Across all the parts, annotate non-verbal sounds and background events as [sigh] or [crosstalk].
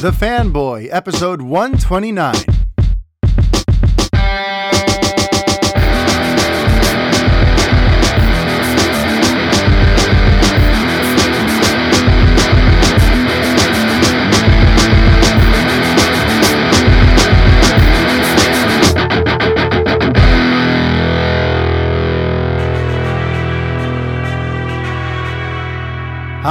The Fanboy, episode 129.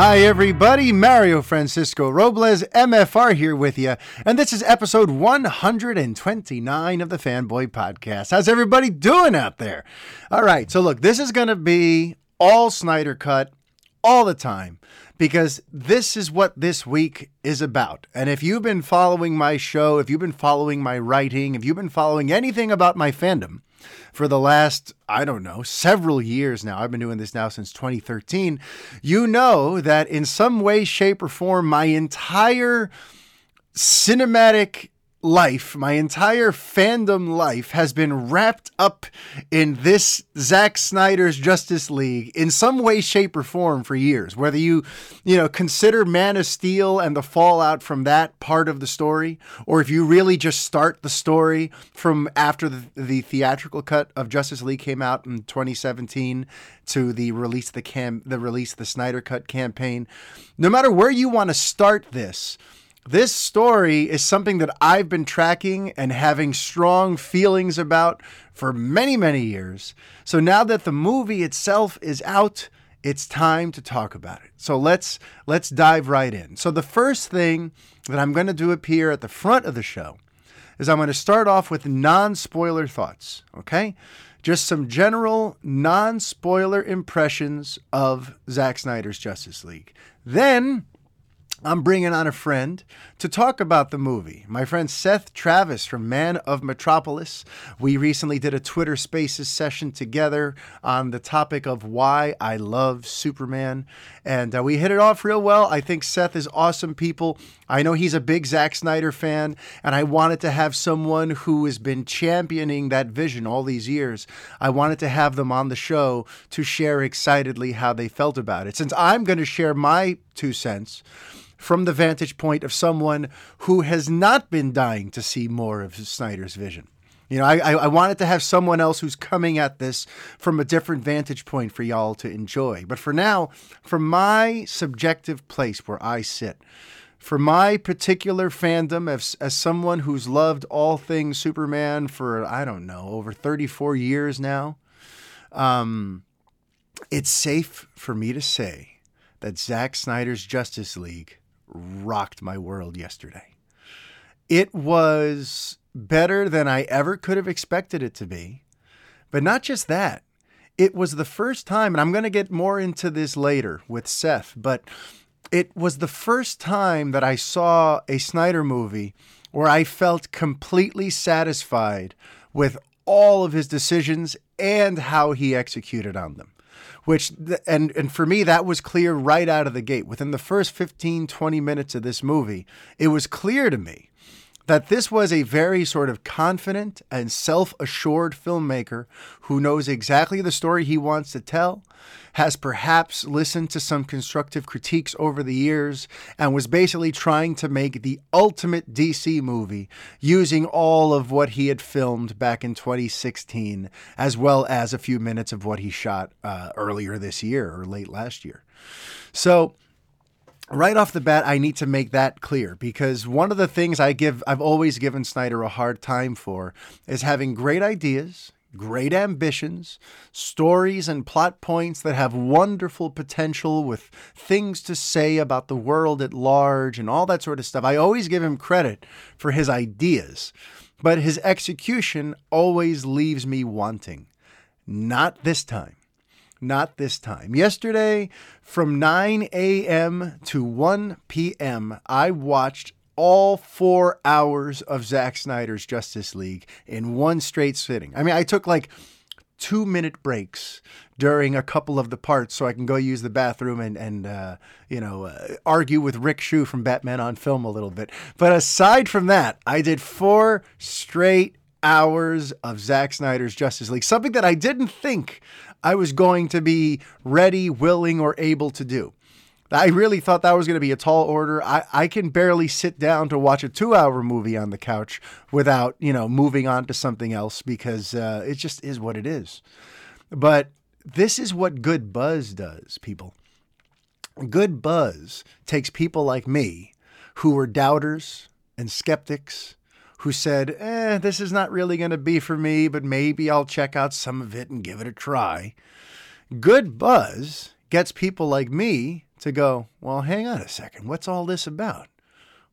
Hi, everybody. Mario Francisco Robles, MFR, here with you. And this is episode 129 of the Fanboy Podcast. How's everybody doing out there? All right. So, look, this is going to be all Snyder Cut all the time because this is what this week is about. And if you've been following my show, if you've been following my writing, if you've been following anything about my fandom, for the last, I don't know, several years now. I've been doing this now since 2013. You know that in some way, shape, or form, my entire cinematic life, my entire fandom life has been wrapped up in this Zack Snyder's Justice League in some way, shape, or form for years. Whether you, you know, consider Man of Steel and the fallout from that part of the story, or if you really just start the story from after the, the theatrical cut of Justice League came out in 2017 to the release the cam the release the Snyder Cut campaign. No matter where you want to start this this story is something that I've been tracking and having strong feelings about for many, many years. So now that the movie itself is out, it's time to talk about it. So let's let's dive right in. So the first thing that I'm going to do up here at the front of the show is I'm going to start off with non-spoiler thoughts, okay? Just some general non-spoiler impressions of Zack Snyder's Justice League. Then I'm bringing on a friend to talk about the movie. My friend Seth Travis from Man of Metropolis. We recently did a Twitter Spaces session together on the topic of why I love Superman. And uh, we hit it off real well. I think Seth is awesome people. I know he's a big Zack Snyder fan, and I wanted to have someone who has been championing that vision all these years. I wanted to have them on the show to share excitedly how they felt about it. Since I'm going to share my two cents from the vantage point of someone who has not been dying to see more of Snyder's vision. You know, I, I wanted to have someone else who's coming at this from a different vantage point for y'all to enjoy. But for now, from my subjective place where I sit, for my particular fandom as, as someone who's loved all things Superman for, I don't know, over 34 years now, um, it's safe for me to say that Zack Snyder's Justice League rocked my world yesterday. It was better than I ever could have expected it to be. But not just that, it was the first time, and I'm going to get more into this later with Seth, but it was the first time that I saw a Snyder movie where I felt completely satisfied with all of his decisions and how he executed on them which and and for me that was clear right out of the gate. Within the first 15 20 minutes of this movie it was clear to me that this was a very sort of confident and self-assured filmmaker who knows exactly the story he wants to tell has perhaps listened to some constructive critiques over the years and was basically trying to make the ultimate DC movie using all of what he had filmed back in 2016, as well as a few minutes of what he shot uh, earlier this year or late last year. So, right off the bat i need to make that clear because one of the things i give i've always given snyder a hard time for is having great ideas great ambitions, stories and plot points that have wonderful potential with things to say about the world at large and all that sort of stuff. I always give him credit for his ideas, but his execution always leaves me wanting. Not this time. Not this time. Yesterday, from 9 a.m. to 1 p.m., I watched all four hours of Zack Snyder's Justice League in one straight sitting. I mean, I took like two minute breaks during a couple of the parts so I can go use the bathroom and, and uh, you know, uh, argue with Rick Shu from Batman on film a little bit. But aside from that, I did four straight hours of Zack Snyder's Justice League, something that I didn't think I was going to be ready, willing, or able to do. I really thought that was going to be a tall order. I, I can barely sit down to watch a two hour movie on the couch without, you know, moving on to something else because uh, it just is what it is. But this is what good buzz does, people. Good buzz takes people like me who were doubters and skeptics who said, eh, this is not really going to be for me, but maybe I'll check out some of it and give it a try. Good buzz gets people like me to go, well, hang on a second. What's all this about?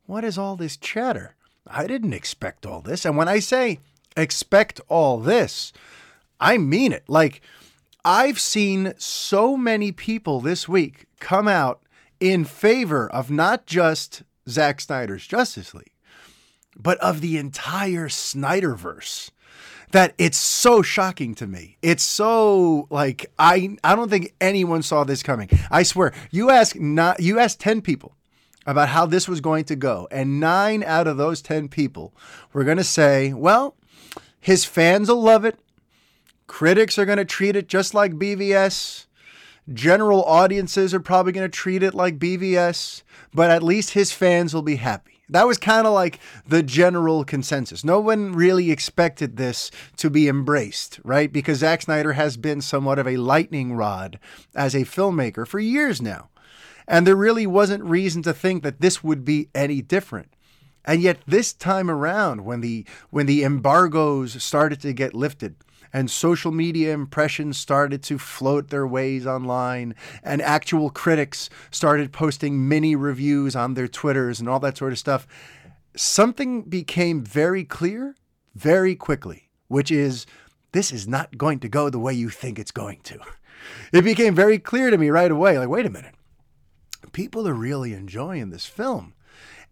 What is all this chatter? I didn't expect all this. And when I say expect all this, I mean it. Like, I've seen so many people this week come out in favor of not just Zack Snyder's Justice League, but of the entire Snyderverse that it's so shocking to me. It's so like I I don't think anyone saw this coming. I swear. You ask not you ask 10 people about how this was going to go and 9 out of those 10 people were going to say, "Well, his fans will love it. Critics are going to treat it just like BVS. General audiences are probably going to treat it like BVS, but at least his fans will be happy." That was kind of like the general consensus. No one really expected this to be embraced, right? Because Zack Snyder has been somewhat of a lightning rod as a filmmaker for years now. And there really wasn't reason to think that this would be any different. And yet this time around when the when the embargoes started to get lifted, and social media impressions started to float their ways online, and actual critics started posting mini reviews on their Twitters and all that sort of stuff, something became very clear very quickly, which is this is not going to go the way you think it's going to. It became very clear to me right away like, wait a minute, people are really enjoying this film.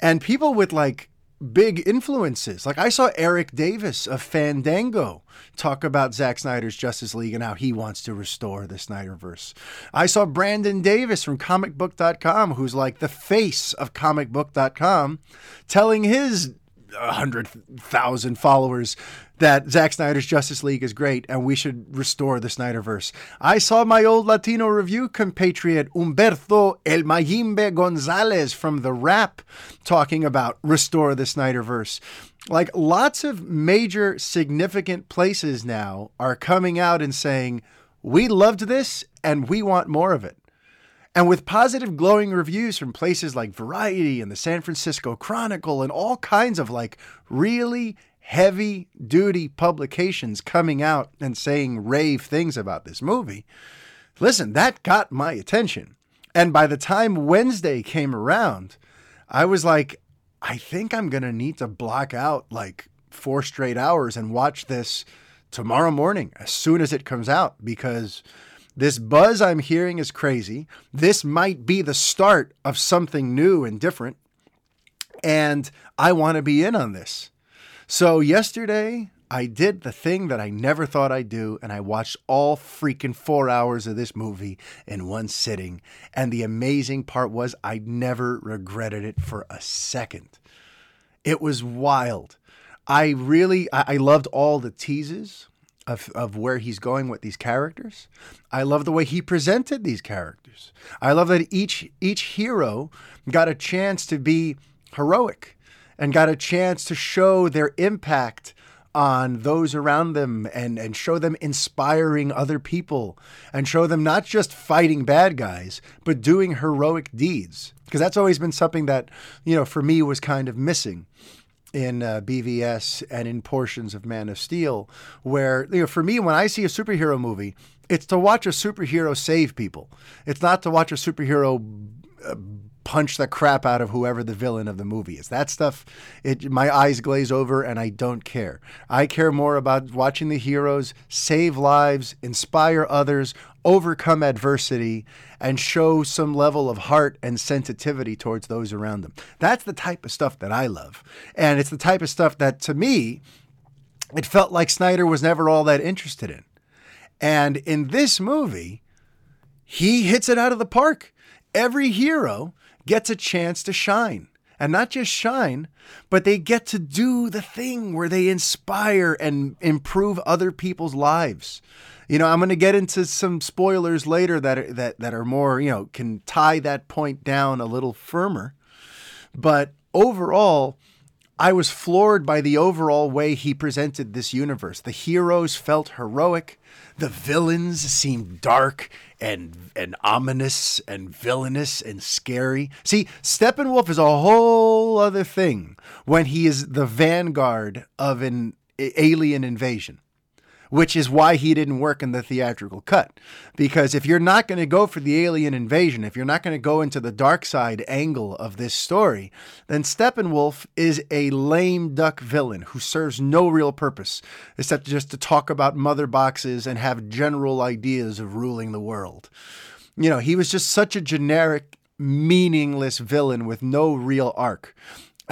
And people with like big influences. Like I saw Eric Davis of Fandango talk about Zack Snyder's Justice League and how he wants to restore the Snyderverse. I saw Brandon Davis from comicbook.com who's like the face of comicbook.com telling his 100,000 followers that Zack Snyder's Justice League is great and we should restore the Snyderverse. I saw my old Latino review compatriot Humberto El Mayimbe Gonzalez from TheWrap talking about restore the Snyderverse. Like lots of major significant places now are coming out and saying, we loved this and we want more of it. And with positive glowing reviews from places like Variety and the San Francisco Chronicle and all kinds of like really heavy duty publications coming out and saying rave things about this movie, listen, that got my attention. And by the time Wednesday came around, I was like, I think I'm going to need to block out like four straight hours and watch this tomorrow morning as soon as it comes out because this buzz I'm hearing is crazy. This might be the start of something new and different. And I want to be in on this. So, yesterday, I did the thing that I never thought I'd do, and I watched all freaking four hours of this movie in one sitting. And the amazing part was, I never regretted it for a second. It was wild. I really, I, loved all the teases of, of where he's going with these characters. I love the way he presented these characters. I love that each each hero got a chance to be heroic and got a chance to show their impact on those around them and, and show them inspiring other people and show them not just fighting bad guys, but doing heroic deeds. Because that's always been something that, you know, for me was kind of missing in uh, BVS and in portions of Man of Steel, where you know, for me, when I see a superhero movie, it's to watch a superhero save people. It's not to watch a superhero uh, punch the crap out of whoever the villain of the movie is. That stuff, it my eyes glaze over and I don't care. I care more about watching the heroes save lives, inspire others, overcome adversity, and show some level of heart and sensitivity towards those around them. That's the type of stuff that I love. And it's the type of stuff that to me, it felt like Snyder was never all that interested in. And in this movie, he hits it out of the park. Every hero gets a chance to shine. and not just shine, but they get to do the thing where they inspire and improve other people's lives. You know, I'm going to get into some spoilers later that are, that that are more, you know, can tie that point down a little firmer. But overall, I was floored by the overall way he presented this universe. The heroes felt heroic, the villains seemed dark and and ominous and villainous and scary. See, Steppenwolf is a whole other thing when he is the vanguard of an alien invasion which is why he didn't work in the theatrical cut. Because if you're not going to go for the alien invasion, if you're not going to go into the dark side angle of this story, then Steppenwolf is a lame duck villain who serves no real purpose except just to talk about mother boxes and have general ideas of ruling the world. You know, he was just such a generic, meaningless villain with no real arc.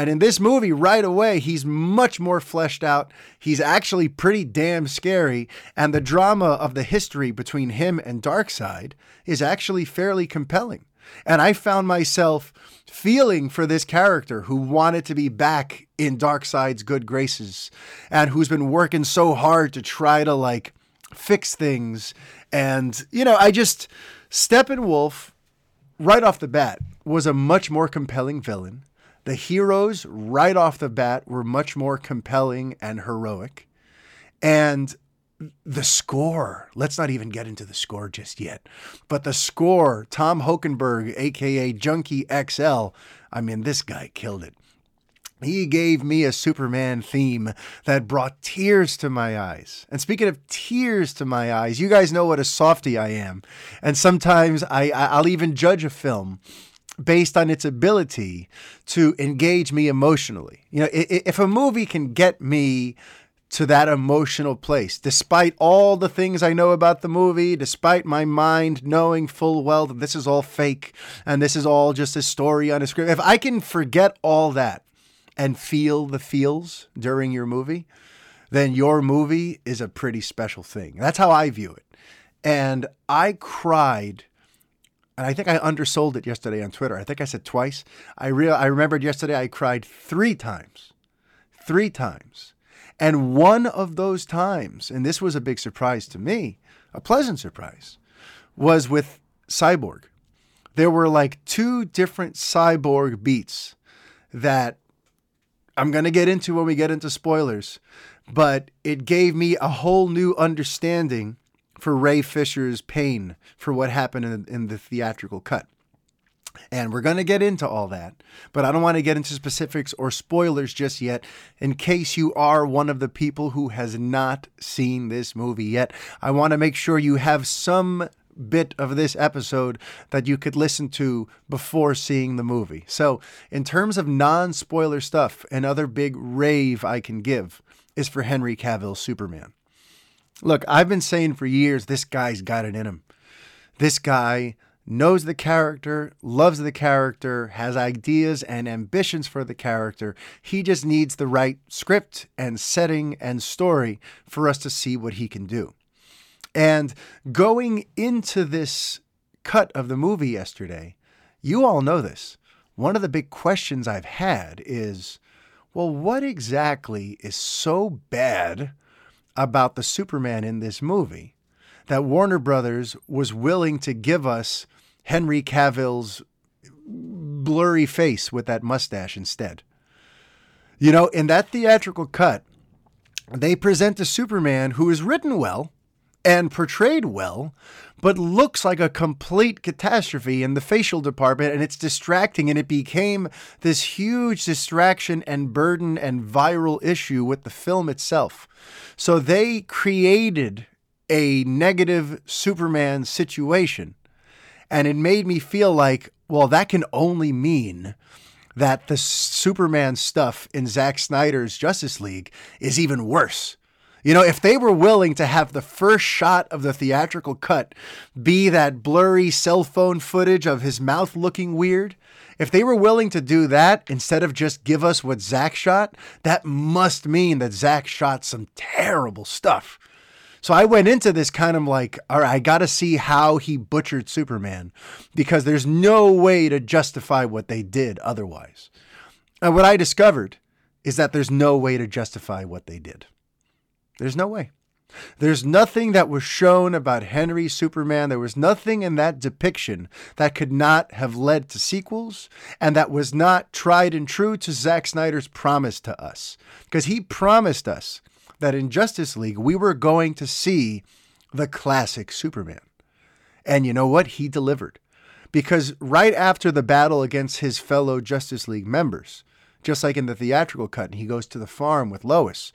And in this movie, right away, he's much more fleshed out. He's actually pretty damn scary. And the drama of the history between him and Darkseid is actually fairly compelling. And I found myself feeling for this character who wanted to be back in Darkseid's good graces and who's been working so hard to try to like fix things. And, you know, I just, Steppenwolf, right off the bat, was a much more compelling villain the heroes, right off the bat, were much more compelling and heroic. And the score, let's not even get into the score just yet, but the score, Tom Holkenberg, aka Junkie XL, I mean, this guy killed it. He gave me a Superman theme that brought tears to my eyes. And speaking of tears to my eyes, you guys know what a softy I am. And sometimes I, I'll even judge a film based on its ability to engage me emotionally. You know, if a movie can get me to that emotional place, despite all the things I know about the movie, despite my mind knowing full well that this is all fake and this is all just a story on a script, if I can forget all that and feel the feels during your movie, then your movie is a pretty special thing. That's how I view it. And I cried and I think I undersold it yesterday on Twitter. I think I said twice. I real I remembered yesterday I cried three times, three times, and one of those times, and this was a big surprise to me, a pleasant surprise, was with Cyborg. There were like two different Cyborg beats that I'm going to get into when we get into spoilers, but it gave me a whole new understanding for Ray Fisher's pain for what happened in, in the theatrical cut. And we're going to get into all that, but I don't want to get into specifics or spoilers just yet in case you are one of the people who has not seen this movie yet. I want to make sure you have some bit of this episode that you could listen to before seeing the movie. So, in terms of non spoiler stuff, another big rave I can give is for Henry Cavill's Superman. Look, I've been saying for years this guy's got it in him. This guy knows the character, loves the character, has ideas and ambitions for the character. He just needs the right script and setting and story for us to see what he can do. And going into this cut of the movie yesterday, you all know this. One of the big questions I've had is well, what exactly is so bad about the Superman in this movie that Warner Brothers was willing to give us Henry Cavill's blurry face with that mustache instead. You know, in that theatrical cut, they present a Superman who is written well and portrayed well, but looks like a complete catastrophe in the facial department and it's distracting and it became this huge distraction and burden and viral issue with the film itself. So they created a negative Superman situation and it made me feel like, well, that can only mean that the Superman stuff in Zack Snyder's Justice League is even worse you know, if they were willing to have the first shot of the theatrical cut be that blurry cell phone footage of his mouth looking weird, if they were willing to do that instead of just give us what Zack shot, that must mean that Zack shot some terrible stuff. So I went into this kind of like, all right, I got to see how he butchered Superman because there's no way to justify what they did otherwise. And what I discovered is that there's no way to justify what they did. There's no way. There's nothing that was shown about Henry Superman. There was nothing in that depiction that could not have led to sequels and that was not tried and true to Zack Snyder's promise to us. Because he promised us that in Justice League we were going to see the classic Superman. And you know what? He delivered. Because right after the battle against his fellow Justice League members, just like in the theatrical cut, he goes to the farm with Lois.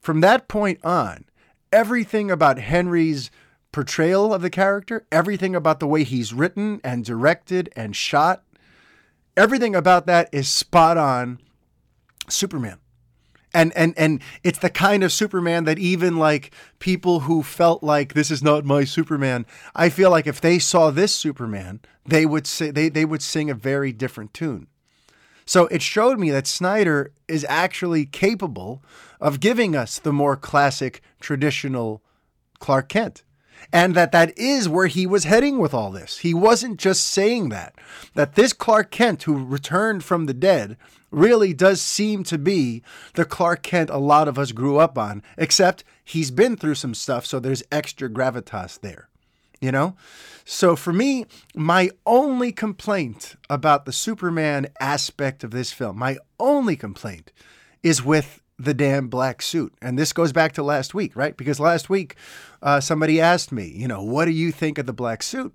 From that point on, everything about Henry's portrayal of the character, everything about the way he's written and directed and shot, everything about that is spot on Superman. And and and it's the kind of Superman that even like people who felt like this is not my Superman, I feel like if they saw this Superman, they would say they, they would sing a very different tune. So it showed me that Snyder is actually capable of giving us the more classic, traditional Clark Kent. And that that is where he was heading with all this. He wasn't just saying that. That this Clark Kent who returned from the dead really does seem to be the Clark Kent a lot of us grew up on, except he's been through some stuff, so there's extra gravitas there you know? So for me, my only complaint about the Superman aspect of this film, my only complaint is with the damn black suit. And this goes back to last week, right? Because last week, uh, somebody asked me, you know, what do you think of the black suit?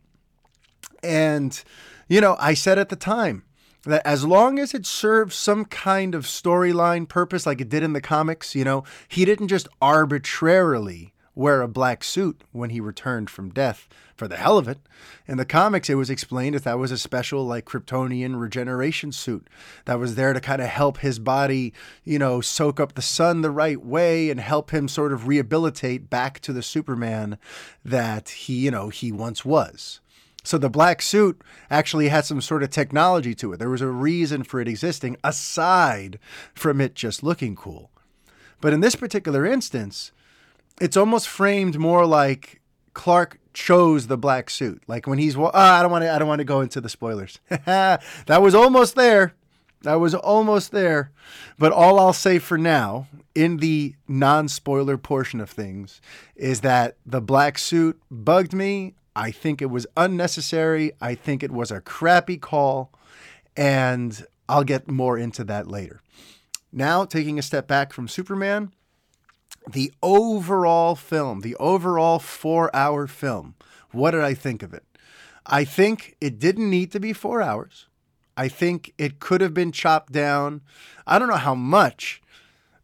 And, you know, I said at the time, that as long as it serves some kind of storyline purpose like it did in the comics, you know, he didn't just arbitrarily wear a black suit when he returned from death for the hell of it. In the comics, it was explained that that was a special, like, Kryptonian regeneration suit that was there to kind of help his body, you know, soak up the sun the right way and help him sort of rehabilitate back to the Superman that he, you know, he once was. So the black suit actually had some sort of technology to it. There was a reason for it existing aside from it just looking cool. But in this particular instance, it's almost framed more like Clark chose the black suit. Like when he's, oh, I don't want to, I don't want to go into the spoilers. [laughs] that was almost there. That was almost there. But all I'll say for now, in the non spoiler portion of things, is that the black suit bugged me. I think it was unnecessary. I think it was a crappy call. And I'll get more into that later. Now, taking a step back from Superman, the overall film, the overall four hour film, what did I think of it? I think it didn't need to be four hours. I think it could have been chopped down. I don't know how much,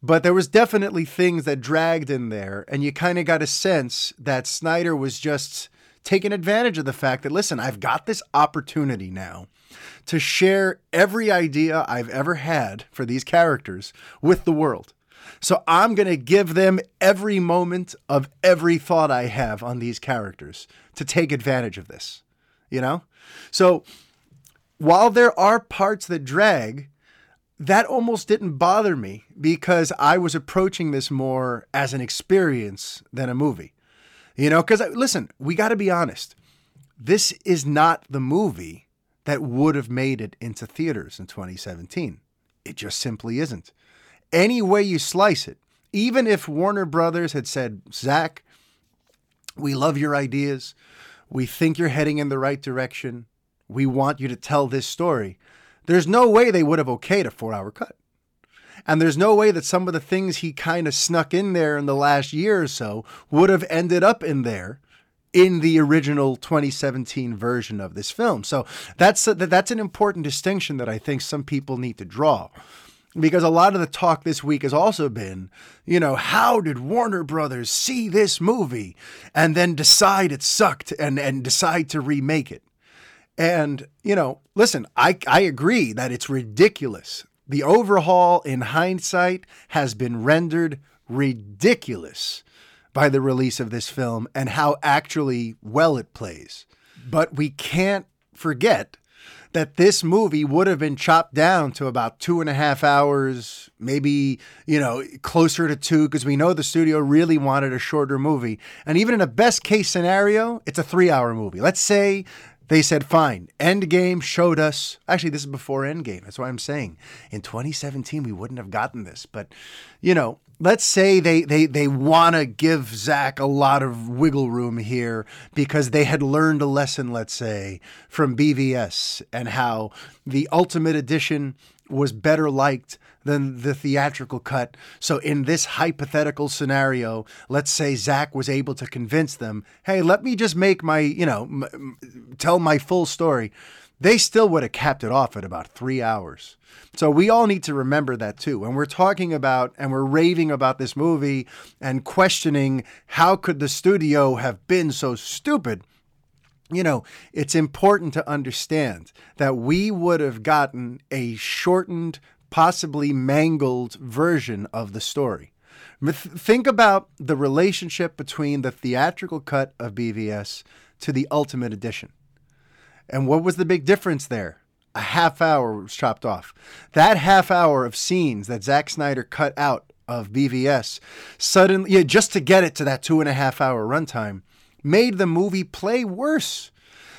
but there was definitely things that dragged in there. And you kind of got a sense that Snyder was just taking advantage of the fact that, listen, I've got this opportunity now to share every idea I've ever had for these characters with the world. So I'm going to give them every moment of every thought I have on these characters to take advantage of this, you know? So while there are parts that drag, that almost didn't bother me because I was approaching this more as an experience than a movie. You know, because listen, we got to be honest. This is not the movie that would have made it into theaters in 2017. It just simply isn't any way you slice it, even if Warner Brothers had said, Zack, we love your ideas. We think you're heading in the right direction. We want you to tell this story. There's no way they would have okayed a four hour cut. And there's no way that some of the things he kind of snuck in there in the last year or so would have ended up in there in the original 2017 version of this film. So that's a, that's an important distinction that I think some people need to draw because a lot of the talk this week has also been, you know, how did Warner Brothers see this movie and then decide it sucked and, and decide to remake it? And, you know, listen, I, I agree that it's ridiculous. The overhaul in hindsight has been rendered ridiculous by the release of this film and how actually well it plays. But we can't forget that this movie would have been chopped down to about two and a half hours, maybe, you know, closer to two, because we know the studio really wanted a shorter movie. And even in a best case scenario, it's a three hour movie. Let's say They said, fine. Endgame showed us. Actually, this is before Endgame. That's why I'm saying in 2017 we wouldn't have gotten this. But, you know, let's say they they they want to give Zack a lot of wiggle room here because they had learned a lesson, let's say, from BVS and how the Ultimate Edition was better liked than the theatrical cut. So, in this hypothetical scenario, let's say Zack was able to convince them, hey, let me just make my, you know, m- tell my full story. They still would have capped it off at about three hours. So, we all need to remember that too. When we're talking about and we're raving about this movie and questioning how could the studio have been so stupid, you know, it's important to understand that we would have gotten a shortened, possibly mangled version of the story. Think about the relationship between the theatrical cut of BVS to the Ultimate Edition. And what was the big difference there? A half hour was chopped off. That half hour of scenes that Zack Snyder cut out of BVS, suddenly, yeah, just to get it to that two and a half hour runtime, made the movie play worse.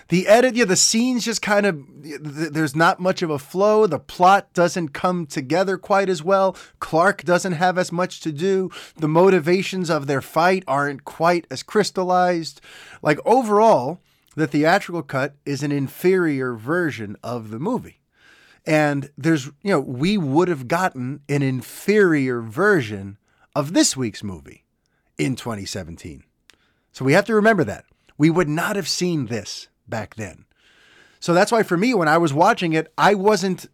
The edit, yeah, the scenes just kind of, there's not much of a flow. The plot doesn't come together quite as well. Clark doesn't have as much to do. The motivations of their fight aren't quite as crystallized. Like, overall, the theatrical cut is an inferior version of the movie. And there's, you know, we would have gotten an inferior version of this week's movie in 2017. So we have to remember that. We would not have seen this back then. So that's why for me, when I was watching it, I wasn't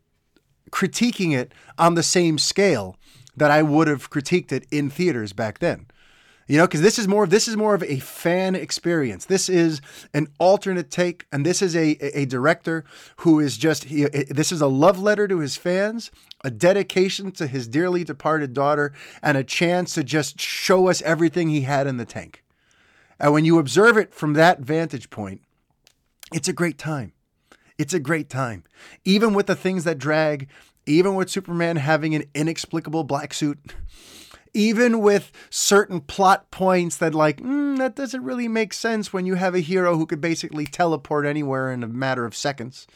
critiquing it on the same scale that I would have critiqued it in theaters back then. You know, because this is more of this is more of a fan experience. This is an alternate take, and this is a a director who is just he, eh, this is a love letter to his fans, a dedication to his dearly departed daughter, and a chance to just show us everything he had in the tank. And when you observe it from that vantage point, it's a great time. It's a great time. Even with the things that drag, even with Superman having an inexplicable black suit, even with certain plot points that, like, mm, that doesn't really make sense when you have a hero who could basically teleport anywhere in a matter of seconds.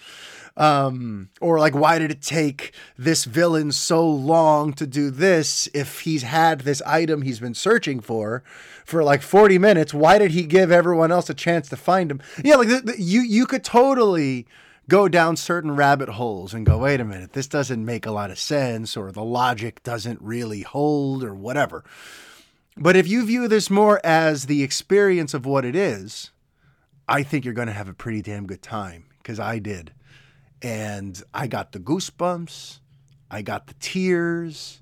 Um, or like, why did it take this villain so long to do this if he's had this item he's been searching for for like 40 minutes? Why did he give everyone else a chance to find him? Yeah, like the, the, you, you could totally go down certain rabbit holes and go, wait a minute, this doesn't make a lot of sense, or the logic doesn't really hold, or whatever. But if you view this more as the experience of what it is, I think you're going to have a pretty damn good time because I did and I got the goosebumps, I got the tears.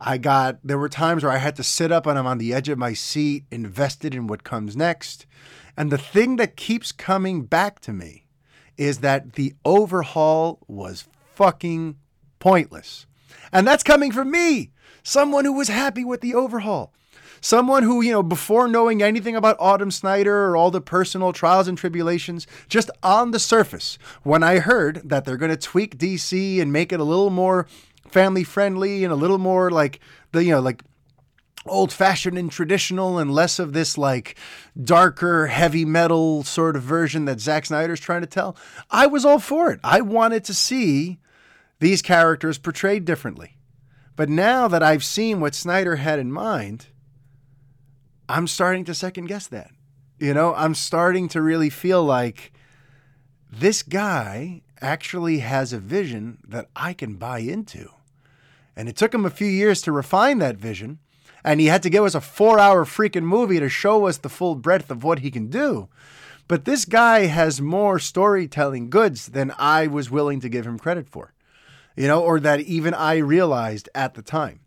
I got there were times where I had to sit up and I'm on the edge of my seat, invested in what comes next. And the thing that keeps coming back to me is that the overhaul was fucking pointless. And that's coming from me, someone who was happy with the overhaul. Someone who, you know, before knowing anything about Autumn Snyder or all the personal trials and tribulations, just on the surface, when I heard that they're going to tweak DC and make it a little more family friendly and a little more like the, you know, like old fashioned and traditional and less of this like darker heavy metal sort of version that Zack Snyder's trying to tell, I was all for it. I wanted to see these characters portrayed differently. But now that I've seen what Snyder had in mind, I'm starting to second guess that. You know, I'm starting to really feel like this guy actually has a vision that I can buy into. And it took him a few years to refine that vision. And he had to give us a four hour freaking movie to show us the full breadth of what he can do. But this guy has more storytelling goods than I was willing to give him credit for, you know, or that even I realized at the time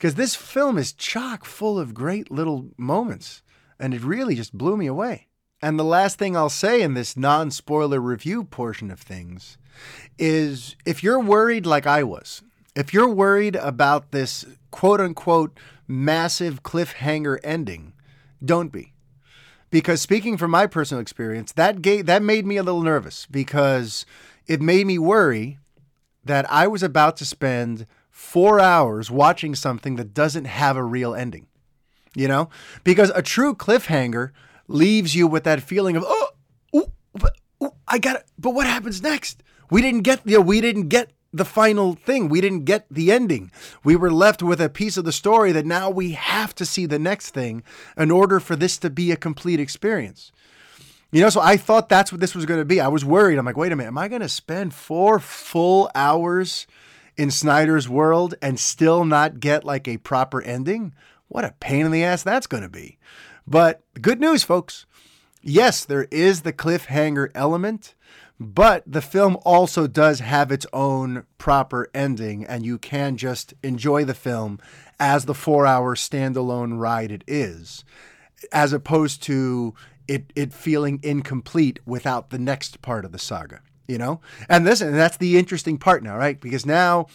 because this film is chock full of great little moments, and it really just blew me away. And the last thing I'll say in this non spoiler review portion of things is if you're worried like I was, if you're worried about this quote unquote massive cliffhanger ending, don't be. Because speaking from my personal experience, that gave, that made me a little nervous because it made me worry that I was about to spend four hours watching something that doesn't have a real ending. You know? Because a true cliffhanger leaves you with that feeling of, oh, ooh, ooh, I got it. But what happens next? We didn't get you know, we didn't get the final thing. We didn't get the ending. We were left with a piece of the story that now we have to see the next thing in order for this to be a complete experience. You know, so I thought that's what this was going to be. I was worried. I'm like, wait a minute, am I going to spend four full hours in Snyder's world and still not get like a proper ending? What a pain in the ass that's going to be. But good news, folks. Yes, there is the cliffhanger element, but the film also does have its own proper ending, and you can just enjoy the film as the four hour standalone ride it is, as opposed to it it feeling incomplete without the next part of the saga. You know, and this and that's the interesting part now, right? Because now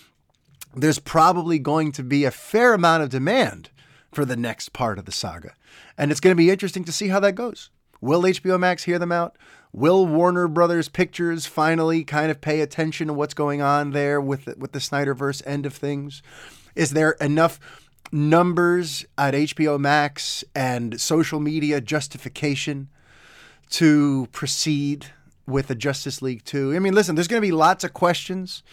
there's probably going to be a fair amount of demand for the next part of the saga, and it's going to be interesting to see how that goes. Will HBO Max hear them out? Will Warner Brothers Pictures finally kind of pay attention to what's going on there with the, with the Snyderverse end of things? Is there enough numbers at HBO Max and social media justification to proceed with the Justice League 2. I mean, listen, there's going to be lots of questions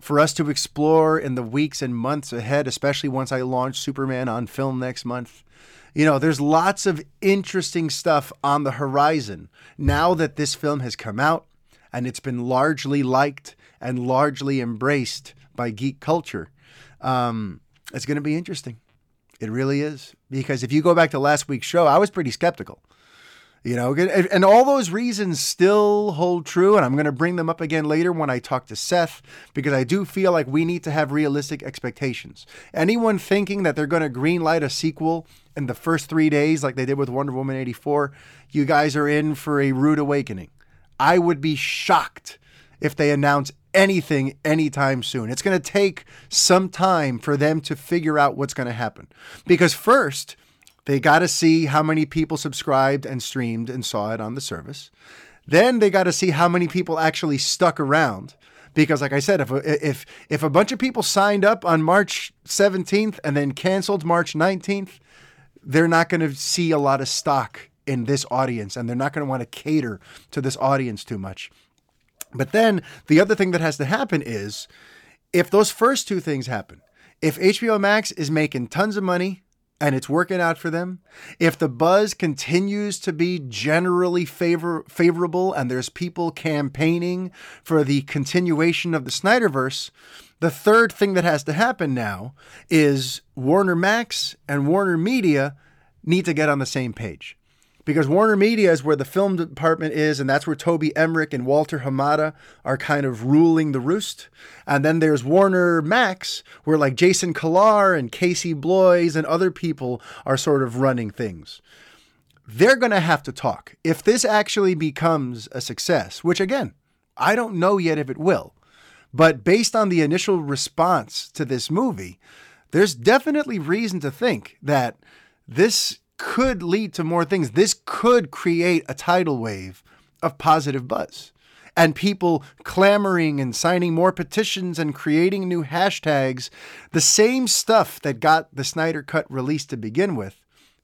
for us to explore in the weeks and months ahead, especially once I launch Superman on film next month. You know, there's lots of interesting stuff on the horizon now that this film has come out and it's been largely liked and largely embraced by geek culture. Um, it's going to be interesting. It really is. Because if you go back to last week's show, I was pretty skeptical. You know, and all those reasons still hold true. And I'm going to bring them up again later when I talk to Seth, because I do feel like we need to have realistic expectations. Anyone thinking that they're going to greenlight a sequel in the first three days, like they did with Wonder Woman 84, you guys are in for a rude awakening. I would be shocked if they announce anything anytime soon. It's going to take some time for them to figure out what's going to happen. Because first, they got to see how many people subscribed and streamed and saw it on the service. Then they got to see how many people actually stuck around. Because, like I said, if if if a bunch of people signed up on March 17th and then canceled March 19th, they're not going to see a lot of stock in this audience, and they're not going to want to cater to this audience too much. But then the other thing that has to happen is if those first two things happen, if HBO Max is making tons of money and it's working out for them, if the buzz continues to be generally favor- favorable and there's people campaigning for the continuation of the Snyderverse, the third thing that has to happen now is Warner Max and Warner Media need to get on the same page because Warner Media is where the film department is, and that's where Toby Emmerich and Walter Hamada are kind of ruling the roost. And then there's Warner Max, where like Jason Kilar and Casey Bloys and other people are sort of running things. They're going to have to talk. If this actually becomes a success, which again, I don't know yet if it will, but based on the initial response to this movie, there's definitely reason to think that this could lead to more things. This could create a tidal wave of positive buzz and people clamoring and signing more petitions and creating new hashtags. The same stuff that got the Snyder Cut released to begin with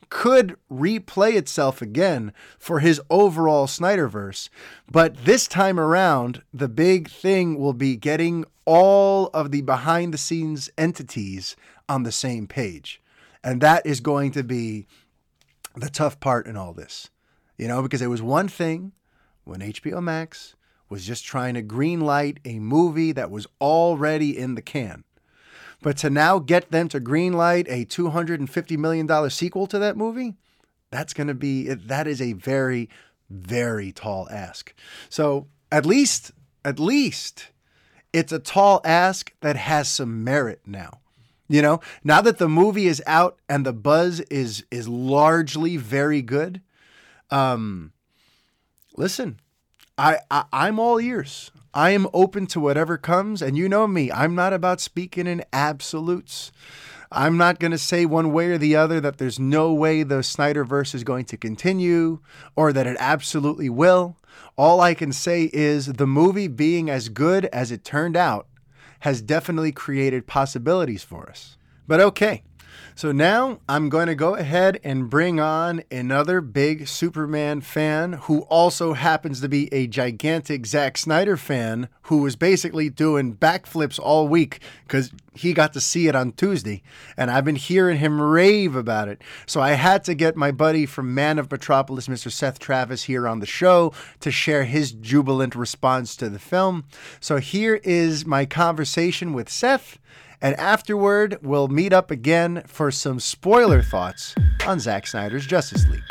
could replay itself again for his overall Snyderverse. But this time around, the big thing will be getting all of the behind the scenes entities on the same page. And that is going to be the tough part in all this, you know, because it was one thing when HBO Max was just trying to green light a movie that was already in the can. But to now get them to green light a $250 million sequel to that movie, that's going to be, that is a very, very tall ask. So at least, at least it's a tall ask that has some merit now. You know, now that the movie is out and the buzz is is largely very good, um, listen, I, I I'm all ears. I am open to whatever comes, and you know me, I'm not about speaking in absolutes. I'm not going to say one way or the other that there's no way the Snyderverse is going to continue or that it absolutely will. All I can say is the movie being as good as it turned out has definitely created possibilities for us. But okay, So now I'm going to go ahead and bring on another big Superman fan who also happens to be a gigantic Zack Snyder fan who was basically doing backflips all week because he got to see it on Tuesday. And I've been hearing him rave about it. So I had to get my buddy from Man of Metropolis, Mr. Seth Travis, here on the show to share his jubilant response to the film. So here is my conversation with Seth. And afterward, we'll meet up again for some spoiler thoughts on Zack Snyder's Justice League.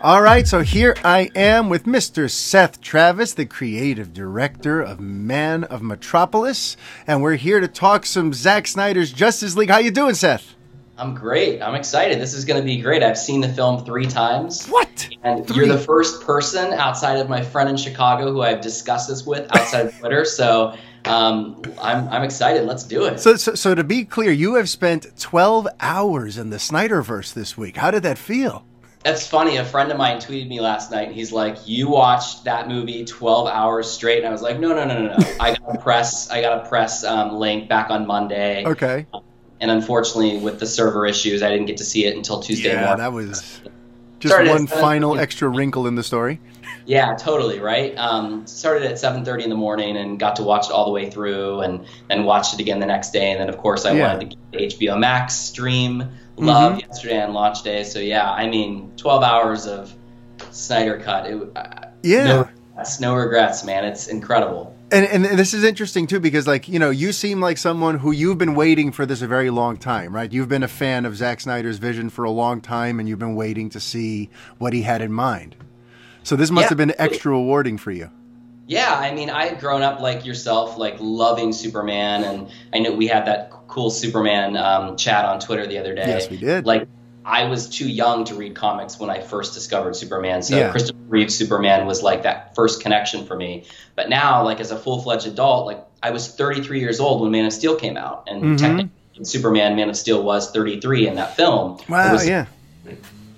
All right, so here I am with Mr. Seth Travis, the creative director of Man of Metropolis, and we're here to talk some Zack Snyder's Justice League. How you doing, Seth? I'm great. I'm excited. This is going to be great. I've seen the film three times. What? And you you're the first person outside of my friend in Chicago who I've discussed this with outside of Twitter. So um, I'm, I'm excited. Let's do it. So, so, so to be clear, you have spent 12 hours in the Snyderverse this week. How did that feel? That's funny. A friend of mine tweeted me last night. And he's like, "You watched that movie 12 hours straight," and I was like, "No, no, no, no, no. [laughs] I got a press. I got a press um, link back on Monday. Okay. And unfortunately, with the server issues, I didn't get to see it until Tuesday Yeah, morning. that was just Started one seven- final extra wrinkle in the story. Yeah, totally, right? Um, started at 7:30 in the morning and got to watch it all the way through, and then watched it again the next day. And then, of course, I Yeah. wanted to get the HBO Max stream. Love yesterday on launch day. So yeah, I mean, 12 hours of Snyder cut. It, uh, Yeah. no regrets, no regrets, man. It's incredible. And, and this is interesting too because like you know you seem like someone who you've been waiting for this a very long time right you've been a fan of Zack Snyder's vision for a long time and you've been waiting to see what he had in mind so this must Yeah. have been extra rewarding for you Yeah, I mean, I had grown up like yourself, like loving Superman, and I know we had that cool Superman um, chat on Twitter the other day. Yes, we did. Like, I was too young to read comics when I first discovered Superman, so Yeah. Christopher Reeve Superman was like that first connection for me. But now, like as a full fledged adult, like I was 33 years old when Man of Steel came out, and Mhm. technically Superman Man of Steel was 33 in that film. Wow was- yeah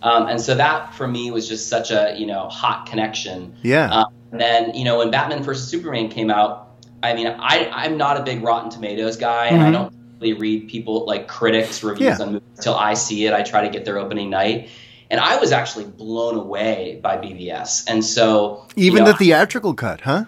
Um, and so that for me was just such a you know hot connection. yeah Um, and then you know when Batman vs Superman came out, I mean I I'm not a big Rotten Tomatoes guy, and I Mhm. don't really read people like critics reviews Yeah. on movies until I see it. I try to get their opening night, and I was actually blown away by BVS. And so even you know, the theatrical cut huh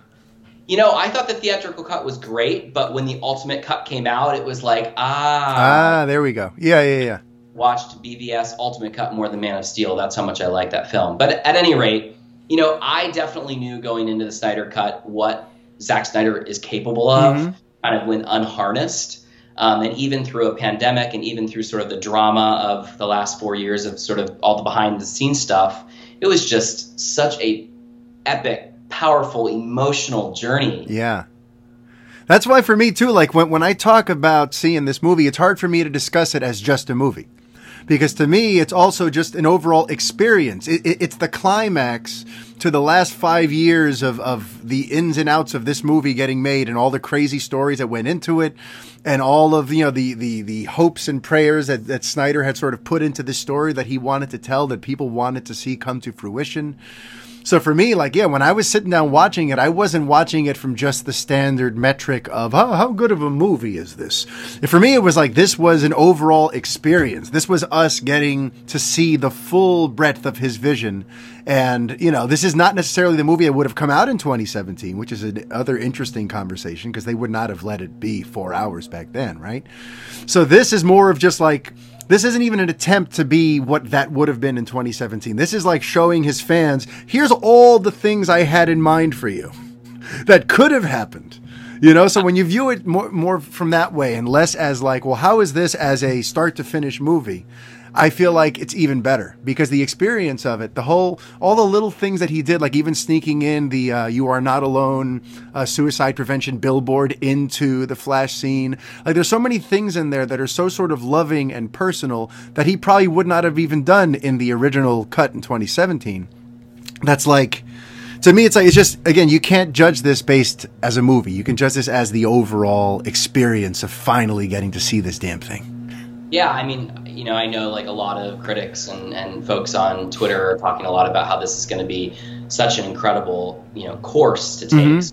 you know I thought the theatrical cut was great, but when the ultimate cut came out, it was like ah. ah there we go yeah yeah yeah watched BVS Ultimate Cut more than Man of Steel. That's how much I like that film. But at any rate, you know, I definitely knew going into the Snyder Cut what Zack Snyder is capable of, Mhm. kind of when unharnessed. Um, and even through a pandemic and even through sort of the drama of the last four years of sort of all the behind the scenes stuff, it was just such a epic, powerful, emotional journey. Yeah. That's why for me too, like when, when I talk about seeing this movie, it's hard for me to discuss it as just a movie. Because to me, it's also just an overall experience. It, it, it's the climax to the last five years of, of the ins and outs of this movie getting made and all the crazy stories that went into it and all of you know the the, the hopes and prayers that, that Snyder had sort of put into this story that he wanted to tell that people wanted to see come to fruition. So for me, like, yeah, when I was sitting down watching it, I wasn't watching it from just the standard metric of how, how good of a movie is this. For me, it was like this was an overall experience. This was us getting to see the full breadth of his vision. And, you know, this is not necessarily the movie that would have come out in 2017, which is another interesting conversation because they would not have let it be four hours back then, right? So this is more of just like, this isn't even an attempt to be what that would have been in 2017. This is like showing his fans, here's all the things I had in mind for you that could have happened. You know, so when you view it more, more from that way and less as like, well, how is this as a start to finish movie? I feel like it's even better because the experience of it, the whole, all the little things that he did, like even sneaking in the uh, "You Are Not Alone" uh, suicide prevention billboard into the Flash scene. Like, there's so many things in there that are so sort of loving and personal that he probably would not have even done in the original cut in 2017. That's like, to me, it's like it's just again, you can't judge this based as a movie. You can judge this as the overall experience of finally getting to see this damn thing. Yeah, I mean, you know, I know like a lot of critics and, and folks on Twitter are talking a lot about how this is going to be such an incredible, you know, course to take. Mhm.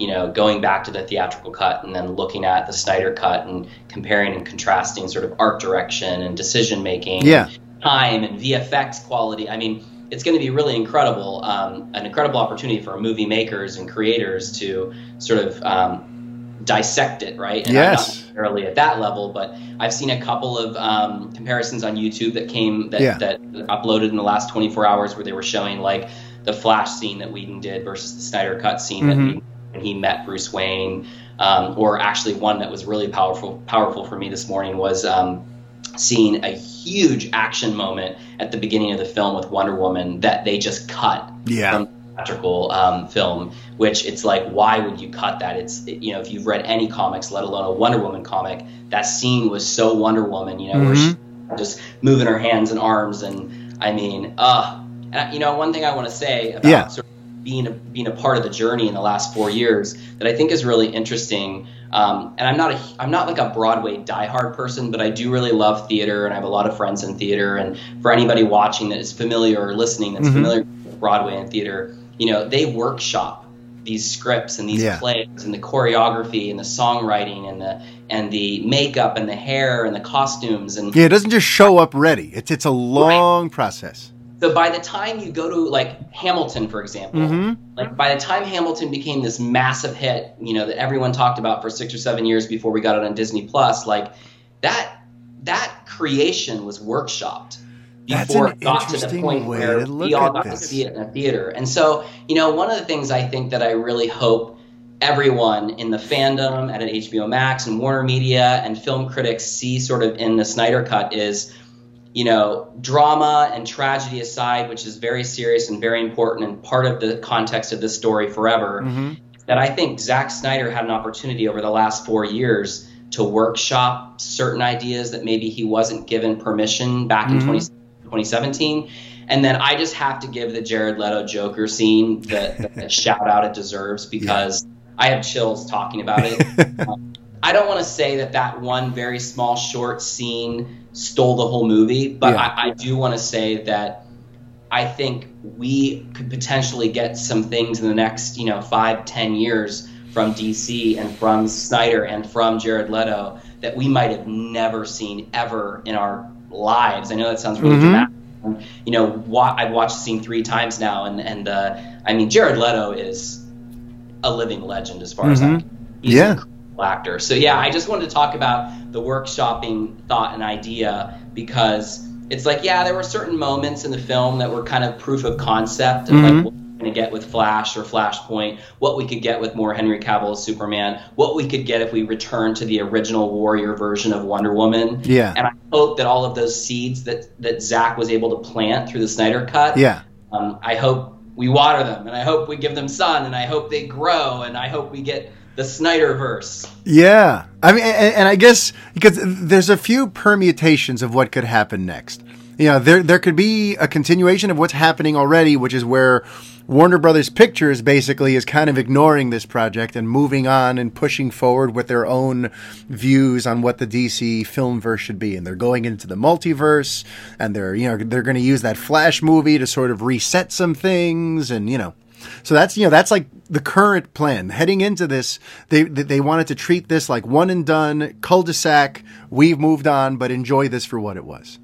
you know, going back to the theatrical cut and then looking at the Snyder cut and comparing and contrasting sort of art direction and decision making, Yeah. time and VFX quality. I mean, it's going to be really incredible, um, an incredible opportunity for movie makers and creators to sort of um, dissect it, right? And Yes. Necessarily at that level, but I've seen a couple of um, comparisons on YouTube that came that, Yeah. that uploaded in the last 24 hours where they were showing like the Flash scene that Whedon did versus the Snyder cut scene that Mhm. Whedon when he met Bruce Wayne, um, or actually one that was really powerful powerful for me this morning was um, seeing a huge action moment at the beginning of the film with Wonder Woman that they just cut Yeah. from theatrical um, film. Which it's like, why would you cut that? It's you know, if you've read any comics, let alone a Wonder Woman comic, that scene was so Wonder Woman, you know, where Mhm. she just moving her hands and arms, and I mean, uh, and, you know, one thing I want to say about Yeah. sort of being a, being a part of the journey in the last four years that I think is really interesting. Um, and I'm not a I'm not like a Broadway diehard person, but I do really love theater, and I have a lot of friends in theater. And for anybody watching that is familiar or listening that's Mhm. familiar with Broadway and theater, you know they workshop these scripts and these Yeah. plays and the choreography and the songwriting and the and the makeup and the hair and the costumes and Yeah, it doesn't just show up ready. It's it's a long process. so by the time you go to like Hamilton, for example, Mhm. like by the time Hamilton became this massive hit, you know, that everyone talked about for six or seven years before we got it on Disney Plus, like that that creation was workshopped before it got to the point where we all got this. to see it in a theater. And so, you know, one of the things I think that I really hope everyone in the fandom and at HBO Max and Warner Media and film critics see sort of in the Snyder Cut is, you know, drama and tragedy aside, which is very serious and very important and part of the context of this story forever. Mm-hmm. That I think Zack Snyder had an opportunity over the last four years to workshop certain ideas that maybe he wasn't given permission back mm-hmm. in 2016 2017. And then I just have to give the Jared Leto Joker scene the, the [laughs] shout out it deserves because I have chills talking about it. [laughs] Um, I don't want to say that that one very small short scene stole the whole movie, but Yeah. I, I do want to say that I think we could potentially get some things in the next, you know, five, ten years from DC and from Snyder and from Jared Leto that we might have never seen ever in our lives. I know that sounds really Mhm. dramatic. You know, wa- I've watched the scene three times now, and and uh, I mean, Jared Leto is a living legend as far as Mhm. I. He's Yeah. actor. So yeah, I just wanted to talk about the workshopping thought and idea because it's like yeah, there were certain moments in the film that were kind of proof of concept of Mhm. like going to get with Flash or Flashpoint, what we could get with more Henry Cavill as Superman, what we could get if we return to the original Warrior version of Wonder Woman. Yeah. And I hope that all of those seeds that that Zack was able to plant through the Snyder cut Yeah. um, I hope we water them, and I hope we give them sun, and I hope they grow, and I hope we get the Snyderverse. Yeah, I mean, and, and I guess because there's a few permutations of what could happen next. Know, there there could be a continuation of what's happening already, which is where Warner Brothers Pictures basically is kind of ignoring this project and moving on and pushing forward with their own views on what the DC filmverse should be, and they're going into the multiverse, and they're you know they're going to use that Flash movie to sort of reset some things, and you know. So that's you know that's like the current plan. Heading into this, they they they wanted to treat this like one and done, cul-de-sac. We've moved on, but enjoy this for what it was.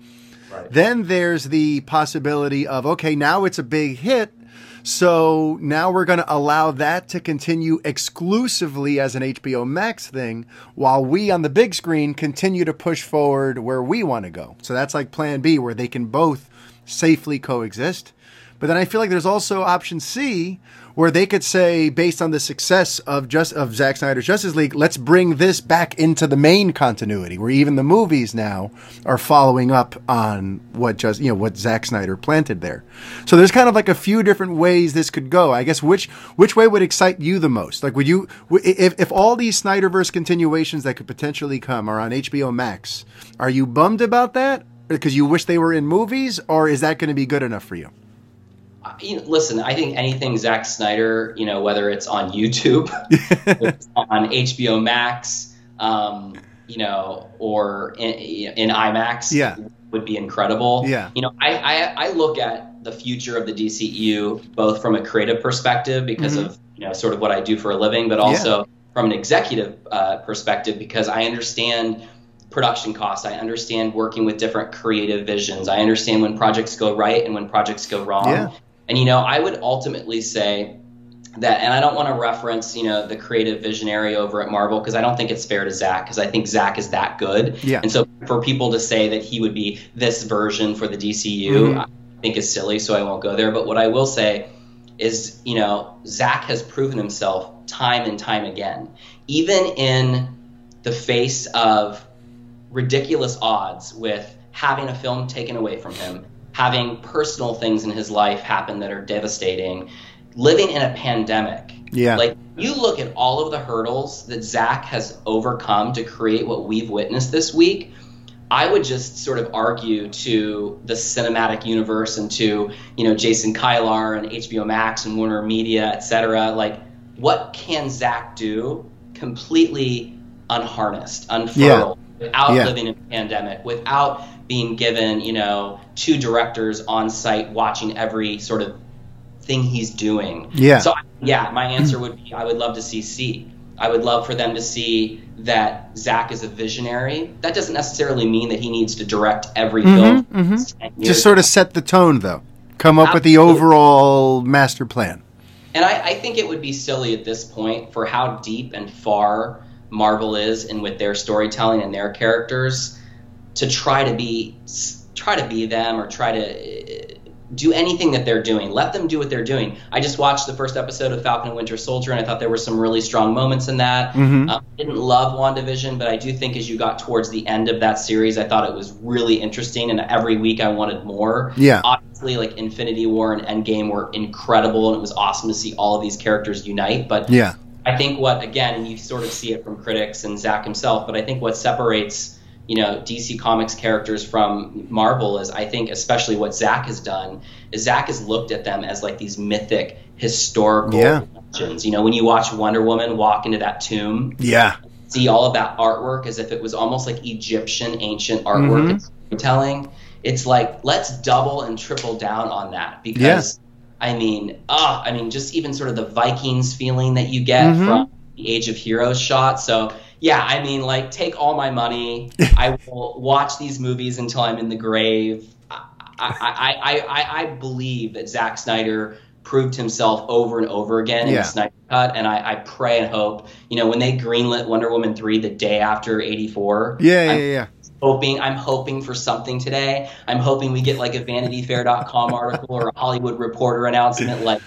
Then there's the possibility of okay, now it's a big hit, so now we're going to allow that to continue exclusively as an HBO Max thing, while we on the big screen continue to push forward where we want to go. So that's like Plan B, where they can both safely coexist. But then I feel like there's also option C, where they could say, based on the success of just of Zack Snyder's Justice League, let's bring this back into the main continuity, where even the movies now are following up on what just you know what Zack Snyder planted there. So there's kind of like a few different ways this could go. I guess which which way would excite you the most? Like, would you if if all these Snyderverse continuations that could potentially come are on HBO Max, are you bummed about that? Because you wish they were in movies, or is that going to be good enough for you? You know, listen, I think anything Zack Snyder, you know, whether it's on YouTube, [laughs] it's on HBO Max, um, you know, or in, in IMAX, Yeah. would be incredible. Yeah. You know, I, I I look at the future of the DCEU both from a creative perspective because Mhm. of you know sort of what I do for a living, but also yeah. from an executive uh, perspective because I understand production costs. I understand working with different creative visions. I understand when projects go right and when projects go wrong. Yeah. And you know, I would ultimately say that, and I don't want to reference, you know, the creative visionary over at Marvel because I don't think it's fair to Zack because I think Zack is that good. Yeah. And so for people to say that he would be this version for the DCU, mm-hmm. I think is silly. So I won't go there. But what I will say is, you know, Zack has proven himself time and time again, even in the face of ridiculous odds with having a film taken away from him, having personal things in his life happen that are devastating, living in a pandemic. Yeah. Like you look at all of the hurdles that Zack has overcome to create what we've witnessed this week. I would just sort of argue to the cinematic universe and to you know Jason Kilar and HBO Max and Warner Media, et cetera. Like, what can Zack do completely unharnessed, unfurled, yeah. without yeah. living in a pandemic, without being given you know two directors on site watching every sort of thing he's doing. Yeah. So yeah, my answer would be I would love to see C. I would love for them to see that Zack is a visionary. That doesn't necessarily mean that he needs to direct every mm-hmm, film. Mm-hmm. Just sort of set the tone, though. Come up Absolutely. with the overall master plan. And I, I think it would be silly at this point for how deep and far Marvel is and with their storytelling and their characters to try to be try to be them or try to do anything that they're doing. Let them do what they're doing. I just watched the first episode of Falcon and Winter Soldier, and I thought there were some really strong moments in that. Mm-hmm. Um, I didn't love WandaVision, but I do think as you got towards the end of that series, I thought it was really interesting, and every week I wanted more. Yeah. Obviously, like Infinity War and Endgame were incredible, and it was awesome to see all of these characters unite. But yeah. I think what, again, you sort of see it from critics and Zack himself, but I think what separates you know DC Comics characters from Marvel is I think especially what Zack has done is Zack has looked at them as like these mythic historical yeah. legends. You know, when you watch Wonder Woman walk into that tomb, yeah, see all of that artwork as if it was almost like Egyptian ancient artwork mm-hmm. storytelling. It's like let's double and triple down on that because. Yeah. I mean, ah, I mean, just even sort of the Vikings feeling that you get mm-hmm. from the Age of Heroes shot. So yeah, I mean, like, take all my money. [laughs] I will watch these movies until I'm in the grave. I, I, I, I, I believe that Zack Snyder proved himself over and over again in the Snyder Cut, and I, I, pray and hope, you know, when they greenlit Wonder Woman three the day after '84. Yeah, yeah, yeah. Hoping, I'm hoping for something today. I'm hoping we get like a VanityFair.com article or a Hollywood Reporter announcement, like